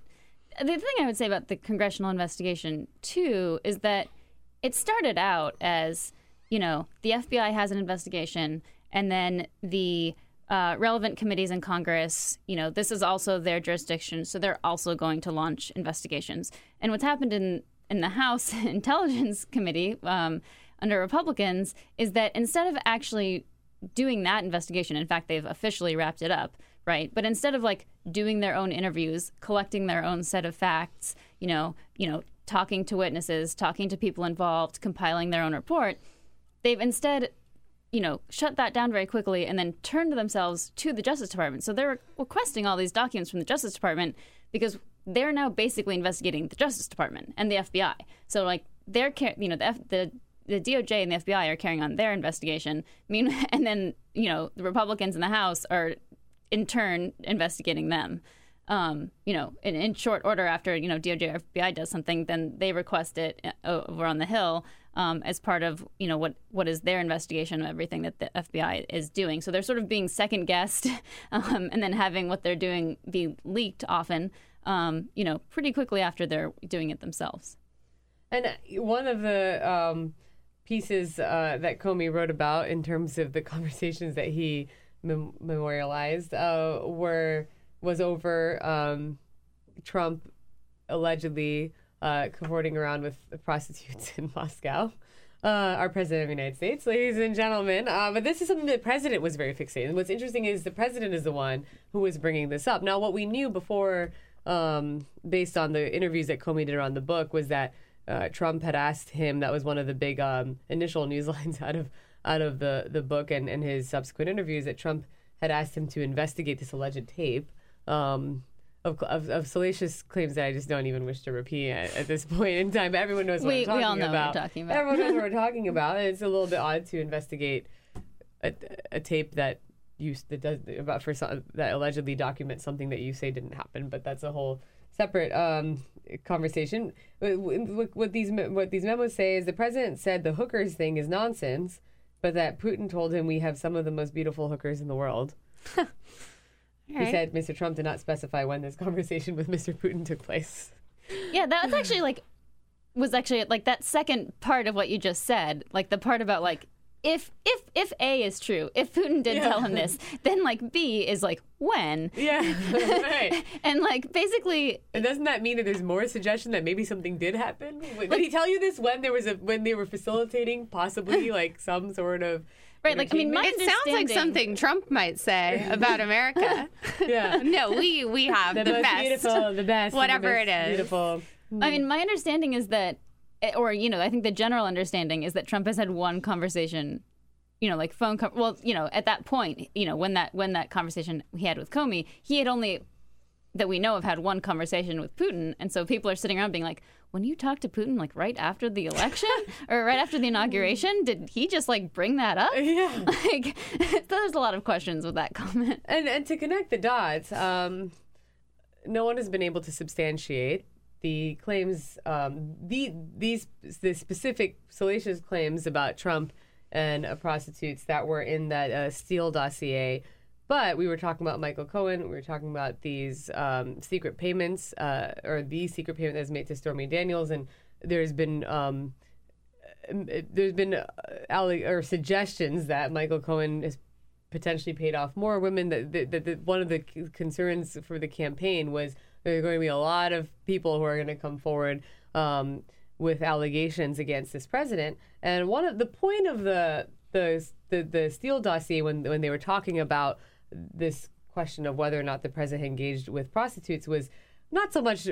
The thing I would say about the congressional investigation, too, is that it started out as, you know, the FBI has an investigation, and then the uh, relevant committees in Congress, you know, this is also their jurisdiction, so they're also going to launch investigations. And what's happened in in the House Intelligence Committee um, under Republicans is that instead of actually doing that investigation, in fact, they've officially wrapped it up, right? But instead of like doing their own interviews, collecting their own set of facts, you know, you know, talking to witnesses, talking to people involved, compiling their own report, they've instead you know, shut that down very quickly and then turned themselves to the Justice Department. So they're requesting all these documents from the Justice Department because they're now basically investigating the Justice Department and the FBI. So like they're you know the F- the the DOJ and the FBI are carrying on their investigation. Mean and then you know the Republicans in the House are in turn investigating them. Um, you know, in, in short order after you know DOJ or FBI does something, then they request it uh, over on the Hill um, as part of you know what what is their investigation of everything that the FBI is doing. So they're sort of being second guessed, um, and then having what they're doing be leaked often um, you know, pretty quickly after they're doing it themselves. And one of the um, pieces uh, that Comey wrote about in terms of the conversations that he mem- memorialized uh, were was over um, Trump allegedly uh, cavorting around with prostitutes in Moscow. Uh, our president of the United States, ladies and gentlemen. Uh, but this is something the president was very fixated. And what's interesting is the president is the one who was bringing this up. Now, what we knew before um, based on the interviews that Comey did around the book, was that uh, Trump had asked him. That was one of the big um, initial news lines out of out of the the book and, and his subsequent interviews that Trump had asked him to investigate this alleged tape. Um, of, of, of, salacious claims that I just don't even wish to repeat at, at this point in time. Everyone knows what we, I'm talking we all know about. What you're talking about. Everyone knows what we're talking about. And it's a little bit odd to investigate a, a tape that you that does about for some, that allegedly documents something that you say didn't happen, but that's a whole separate um, conversation. What, what these what these memos say is the president said the hookers thing is nonsense, but that Putin told him we have some of the most beautiful hookers in the world. He right. said Mr. Trump did not specify when this conversation with Mr. Putin took place. Yeah, that was actually like was actually like that second part of what you just said, like the part about like if if if A is true, if Putin did yeah. tell him this, then like B is like when. Yeah. Right. and like basically And doesn't that mean that there's more suggestion that maybe something did happen? Did like, he tell you this when there was a when they were facilitating possibly like some sort of Right, like I mean, my it sounds like something Trump might say about America. yeah, no, we we have the, the best, beautiful, the best, whatever the it is. Beautiful. I mean, my understanding is that Eh, or you know, I think the general understanding is that Trump has had one conversation, you know, like phone. Com- well, you know, at that point, you know, when that when that conversation he had with Comey, he had only that we know of had one conversation with Putin, and so people are sitting around being like, when you talked to Putin, like right after the election or right after the inauguration, did he just like bring that up? Yeah, like there's a lot of questions with that comment. And and to connect the dots, um, no one has been able to substantiate the claims, um, the these the specific salacious claims about Trump and uh, prostitutes that were in that uh, Steele dossier. But we were talking about Michael Cohen. We were talking about these um, secret payments, uh, or the secret payment that's made to Stormy Daniels, and there's been um, there's been uh, alleg- or suggestions that Michael Cohen has potentially paid off more women. That, that, that, that one of the concerns for the campaign was There are going to be a lot of people who are going to come forward um, with allegations against this president. And one of the point of the the the, the Steele dossier when when they were talking about this question of whether or not the president engaged with prostitutes was not so much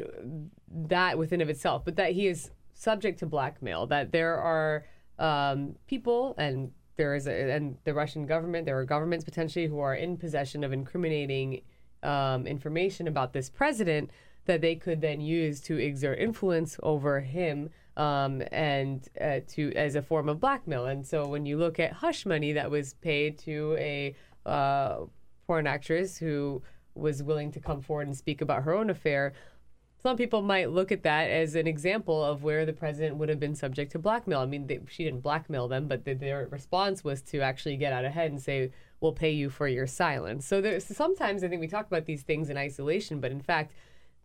that within of itself, but that he is subject to blackmail. That there are um, people and there is a, and the Russian government, there are governments potentially who are in possession of incriminating um, information about this president that they could then use to exert influence over him um, and uh, to as a form of blackmail. And so when you look at hush money that was paid to a uh, porn actress who was willing to come forward and speak about her own affair, some people might look at that as an example of where the president would have been subject to blackmail. I mean, they, she didn't blackmail them, but the, their response was to actually get out ahead and say, "We'll pay you for your silence." So there's sometimes I think we talk about these things in isolation, but in fact,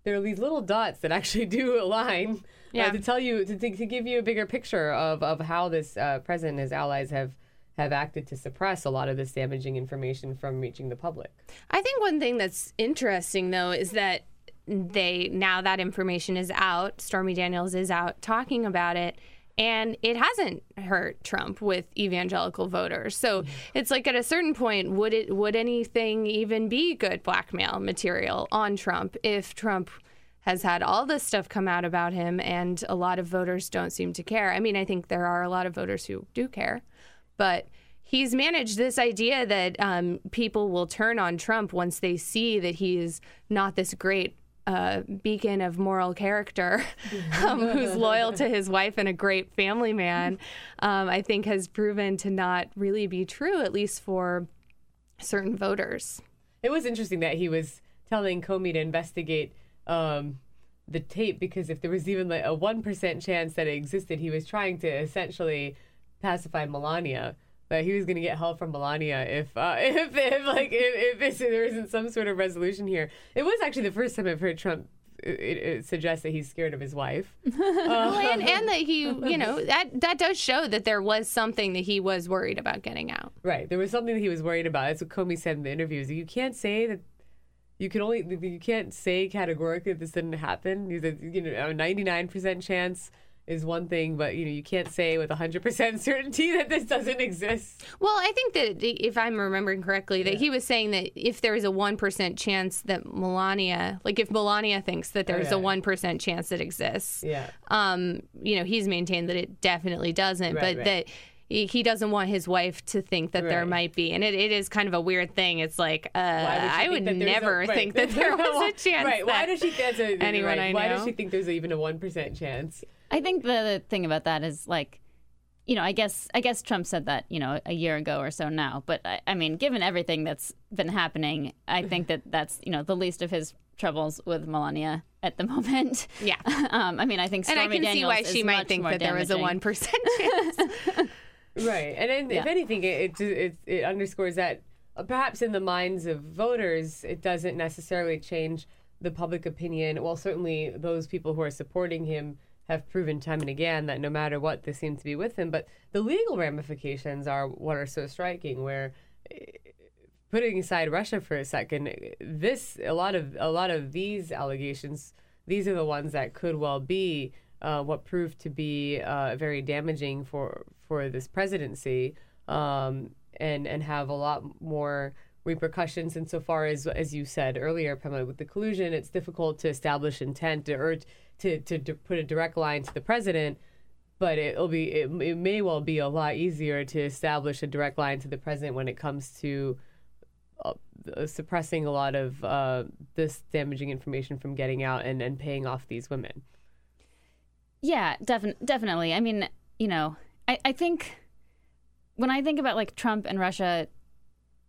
there are these little dots that actually do align uh, to tell you to, to give you a bigger picture of of how this uh, president and his allies have have acted to suppress a lot of this damaging information from reaching the public. I think one thing that's interesting though is that they now that information is out, Stormy Daniels is out talking about it. And it hasn't hurt Trump with evangelical voters. So mm-hmm. it's like at a certain point, would it would anything even be good blackmail material on Trump if Trump has had all this stuff come out about him and a lot of voters don't seem to care? I mean, I think there are a lot of voters who do care, but he's managed this idea that um, people will turn on Trump once they see that he's not this great uh, beacon of moral character um, who's loyal to his wife and a great family man, um, I think has proven to not really be true, at least for certain voters. It was interesting that he was telling Comey to investigate um, the tape because if there was even like a one percent chance that it existed, he was trying to essentially pacify Melania. But he was going to get help from Melania if, uh, if, if like if, if there isn't some sort of resolution here. It was actually the first time I've heard Trump it, it suggest that he's scared of his wife. well, and, and that he, you know, that that does show that there was something that he was worried about getting out. Right. There was something that he was worried about. That's what Comey said in the interviews. You can't say that. You can only you can't say categorically that this didn't happen. You know, a ninety nine percent chance is one thing, but you know you can't say with hundred percent certainty that this doesn't exist. Well, I think that if I'm remembering correctly, that he was saying that if there is a one percent chance that Melania, like if Melania thinks that there's Oh, a one percent chance it exists, Yeah. um, you know, he's maintained that it definitely doesn't, Right, but right. that he doesn't want his wife to think that there might be, and it, it is kind of a weird thing. It's like uh, would I would there's a- never right. think that there was a chance. Right. Why does she a anyone right. I Why does she think there's even a one percent chance? I think the, the thing about that is like, you know, I guess I guess Trump said that you know a year ago or so now. But I, I mean, given everything that's been happening, I think that that's you know the least of his troubles with Melania at the moment. Yeah. um, I mean, I think Stormy and I Stormy can see why she might think more that there was a one percent chance. Right, and then, if Yeah. anything, it, it it it underscores that uh, perhaps in the minds of voters, it doesn't necessarily change the public opinion. Well, certainly those people who are supporting him have proven time and again that no matter what, they seem to be with him. But the legal ramifications are what are so striking. Where eh, putting aside Russia for a second, this a lot of a lot of these allegations, these are the ones that could well be uh, what proved to be uh, very damaging for for this presidency, um, and and have a lot more repercussions insofar as as you said earlier, Pamela, with the collusion, it's difficult to establish intent or to to, to put a direct line to the president but it'll be it, it may well be a lot easier to establish a direct line to the president when it comes to uh, uh, suppressing a lot of uh, this damaging information from getting out and, and paying off these women. Yeah, defin- definitely. I mean, you know, I, I think when I think about like Trump and Russia,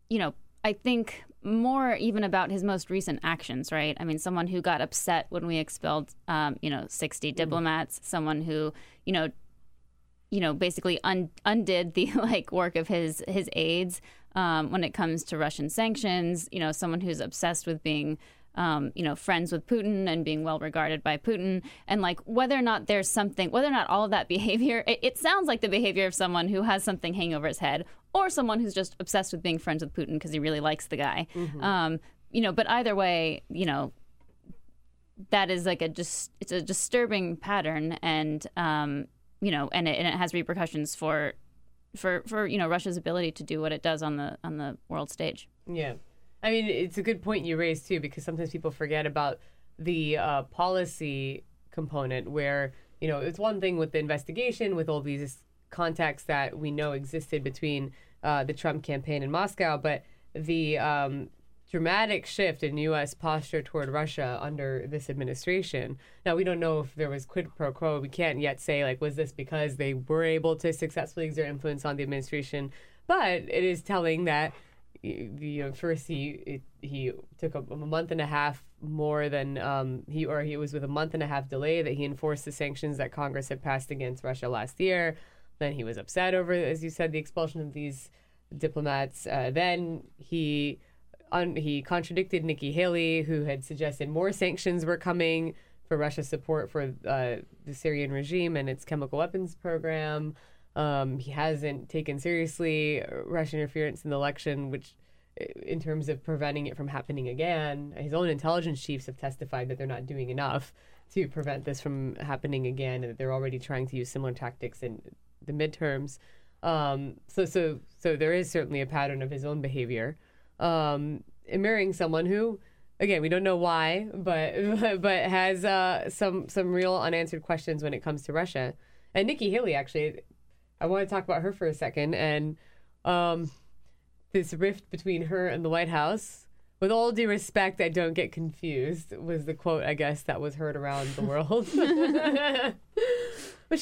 you know, I think more even about his most recent actions, right? I mean, someone who got upset when we expelled, um, you know, 60 diplomats, someone who, you know, you know, basically un- undid the like work of his his aides um, when it comes to Russian sanctions. You know, someone who's obsessed with being, um, you know, friends with Putin and being well regarded by Putin, and like whether or not there's something, whether or not all of that behavior, it, it sounds like the behavior of someone who has something hanging over his head, or someone who's just obsessed with being friends with Putin because he really likes the guy. Um, you know, but either way, you know, that is like a just it's a disturbing pattern, and um, you know, and it, and it has repercussions for for for you know Russia's ability to do what it does on the on the world stage. Yeah. I mean, it's a good point you raised too, because sometimes people forget about the uh, policy component where, you know, it's one thing with the investigation, with all these contacts that we know existed between uh, the Trump campaign in Moscow, but the um, dramatic shift in U.S. posture toward Russia under this administration. Now, we don't know if there was quid pro quo. We can't yet say, like, was this because they were able to successfully exert influence on the administration? But it is telling that you know, first he he took a, a, month and a half more than um, he or he was with a month and a half delay that he enforced the sanctions that Congress had passed against Russia last year. Then he was upset over, as you said, the expulsion of these diplomats. Uh, then he un, he contradicted Nikki Haley, who had suggested more sanctions were coming for Russia's support for uh, the Syrian regime and its chemical weapons program. Um, he hasn't taken seriously Russian interference in the election, which, in terms of preventing it from happening again, his own intelligence chiefs have testified that they're not doing enough to prevent this from happening again, and that they're already trying to use similar tactics in the midterms. Um, so, so, so there is certainly a pattern of his own behavior, um, in marrying someone who, again, we don't know why, but but has uh, some some real unanswered questions when it comes to Russia. And Nikki Haley actually I want to talk about her for a second and um, this rift between her and the White House. With all due respect, I don't get confused, was the quote, I guess, that was heard around the world. but she's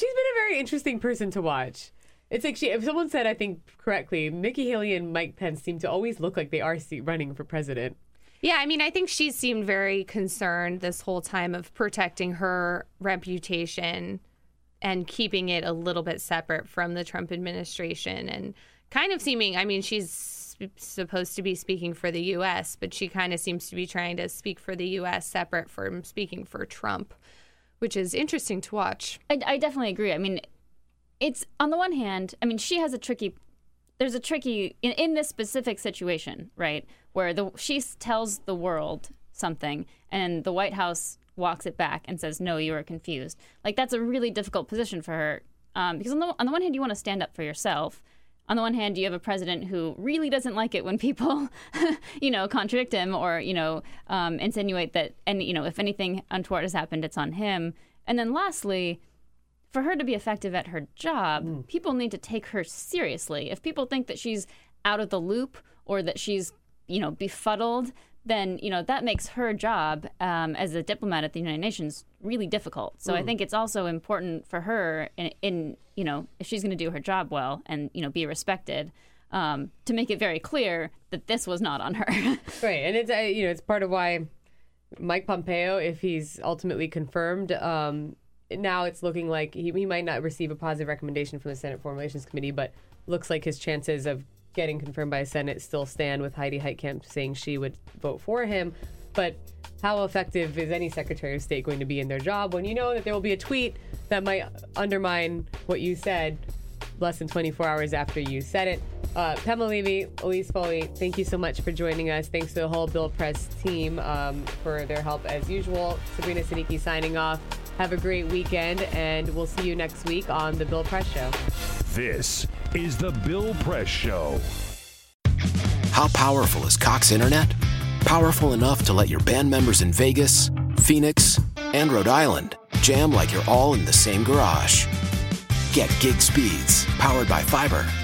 been a very interesting person to watch. It's like she, if someone said, I think correctly, Nikki Haley and Mike Pence seem to always look like they are running for president. Yeah, I mean, I think she seemed very concerned this whole time of protecting her reputation and keeping it a little bit separate from the Trump administration and kind of seeming, I mean, she's supposed to be speaking for the U.S., but she kind of seems to be trying to speak for the U.S. separate from speaking for Trump, which is interesting to watch. I, I definitely agree. I mean, it's on the one hand, I mean, she has a tricky. There's a tricky in, in this specific situation, right, where the she tells the world something, and the White House walks it back and says, "No, you are confused." Like that's a really difficult position for her um, because on the on the one hand, you want to stand up for yourself. On the one hand, you have a president who really doesn't like it when people, you know, contradict him or you know um, insinuate that, and you know, if anything untoward has happened, it's on him. And then lastly, for her to be effective at her job, mm. people need to take her seriously. If people think that she's out of the loop or that she's, you know, befuddled, then you know that makes her job um, as a diplomat at the United Nations really difficult. So mm. I think it's also important for her, in, in you know, if she's going to do her job well and you know be respected, um, to make it very clear that this was not on her. right, and it's uh, you know it's part of why Mike Pompeo, if he's ultimately confirmed. Um, now it's looking like he, he might not receive a positive recommendation from the Senate Foreign Relations Committee, but looks like his chances of getting confirmed by Senate still stand with Heidi Heitkamp saying she would vote for him. But how effective is any Secretary of State going to be in their job when you know that there will be a tweet that might undermine what you said less than 24 hours after you said it? Uh, Pamela Levy, Elise Foley, thank you so much for joining us. Thanks to the whole Bill Press team um, for their help as usual. Sabrina Siddiqui signing off. Have a great weekend, and we'll see you next week on The Bill Press Show. This is The Bill Press Show. How powerful is Cox Internet? Powerful enough to let your band members in Vegas, Phoenix, and Rhode Island jam like you're all in the same garage. Get gig speeds powered by fiber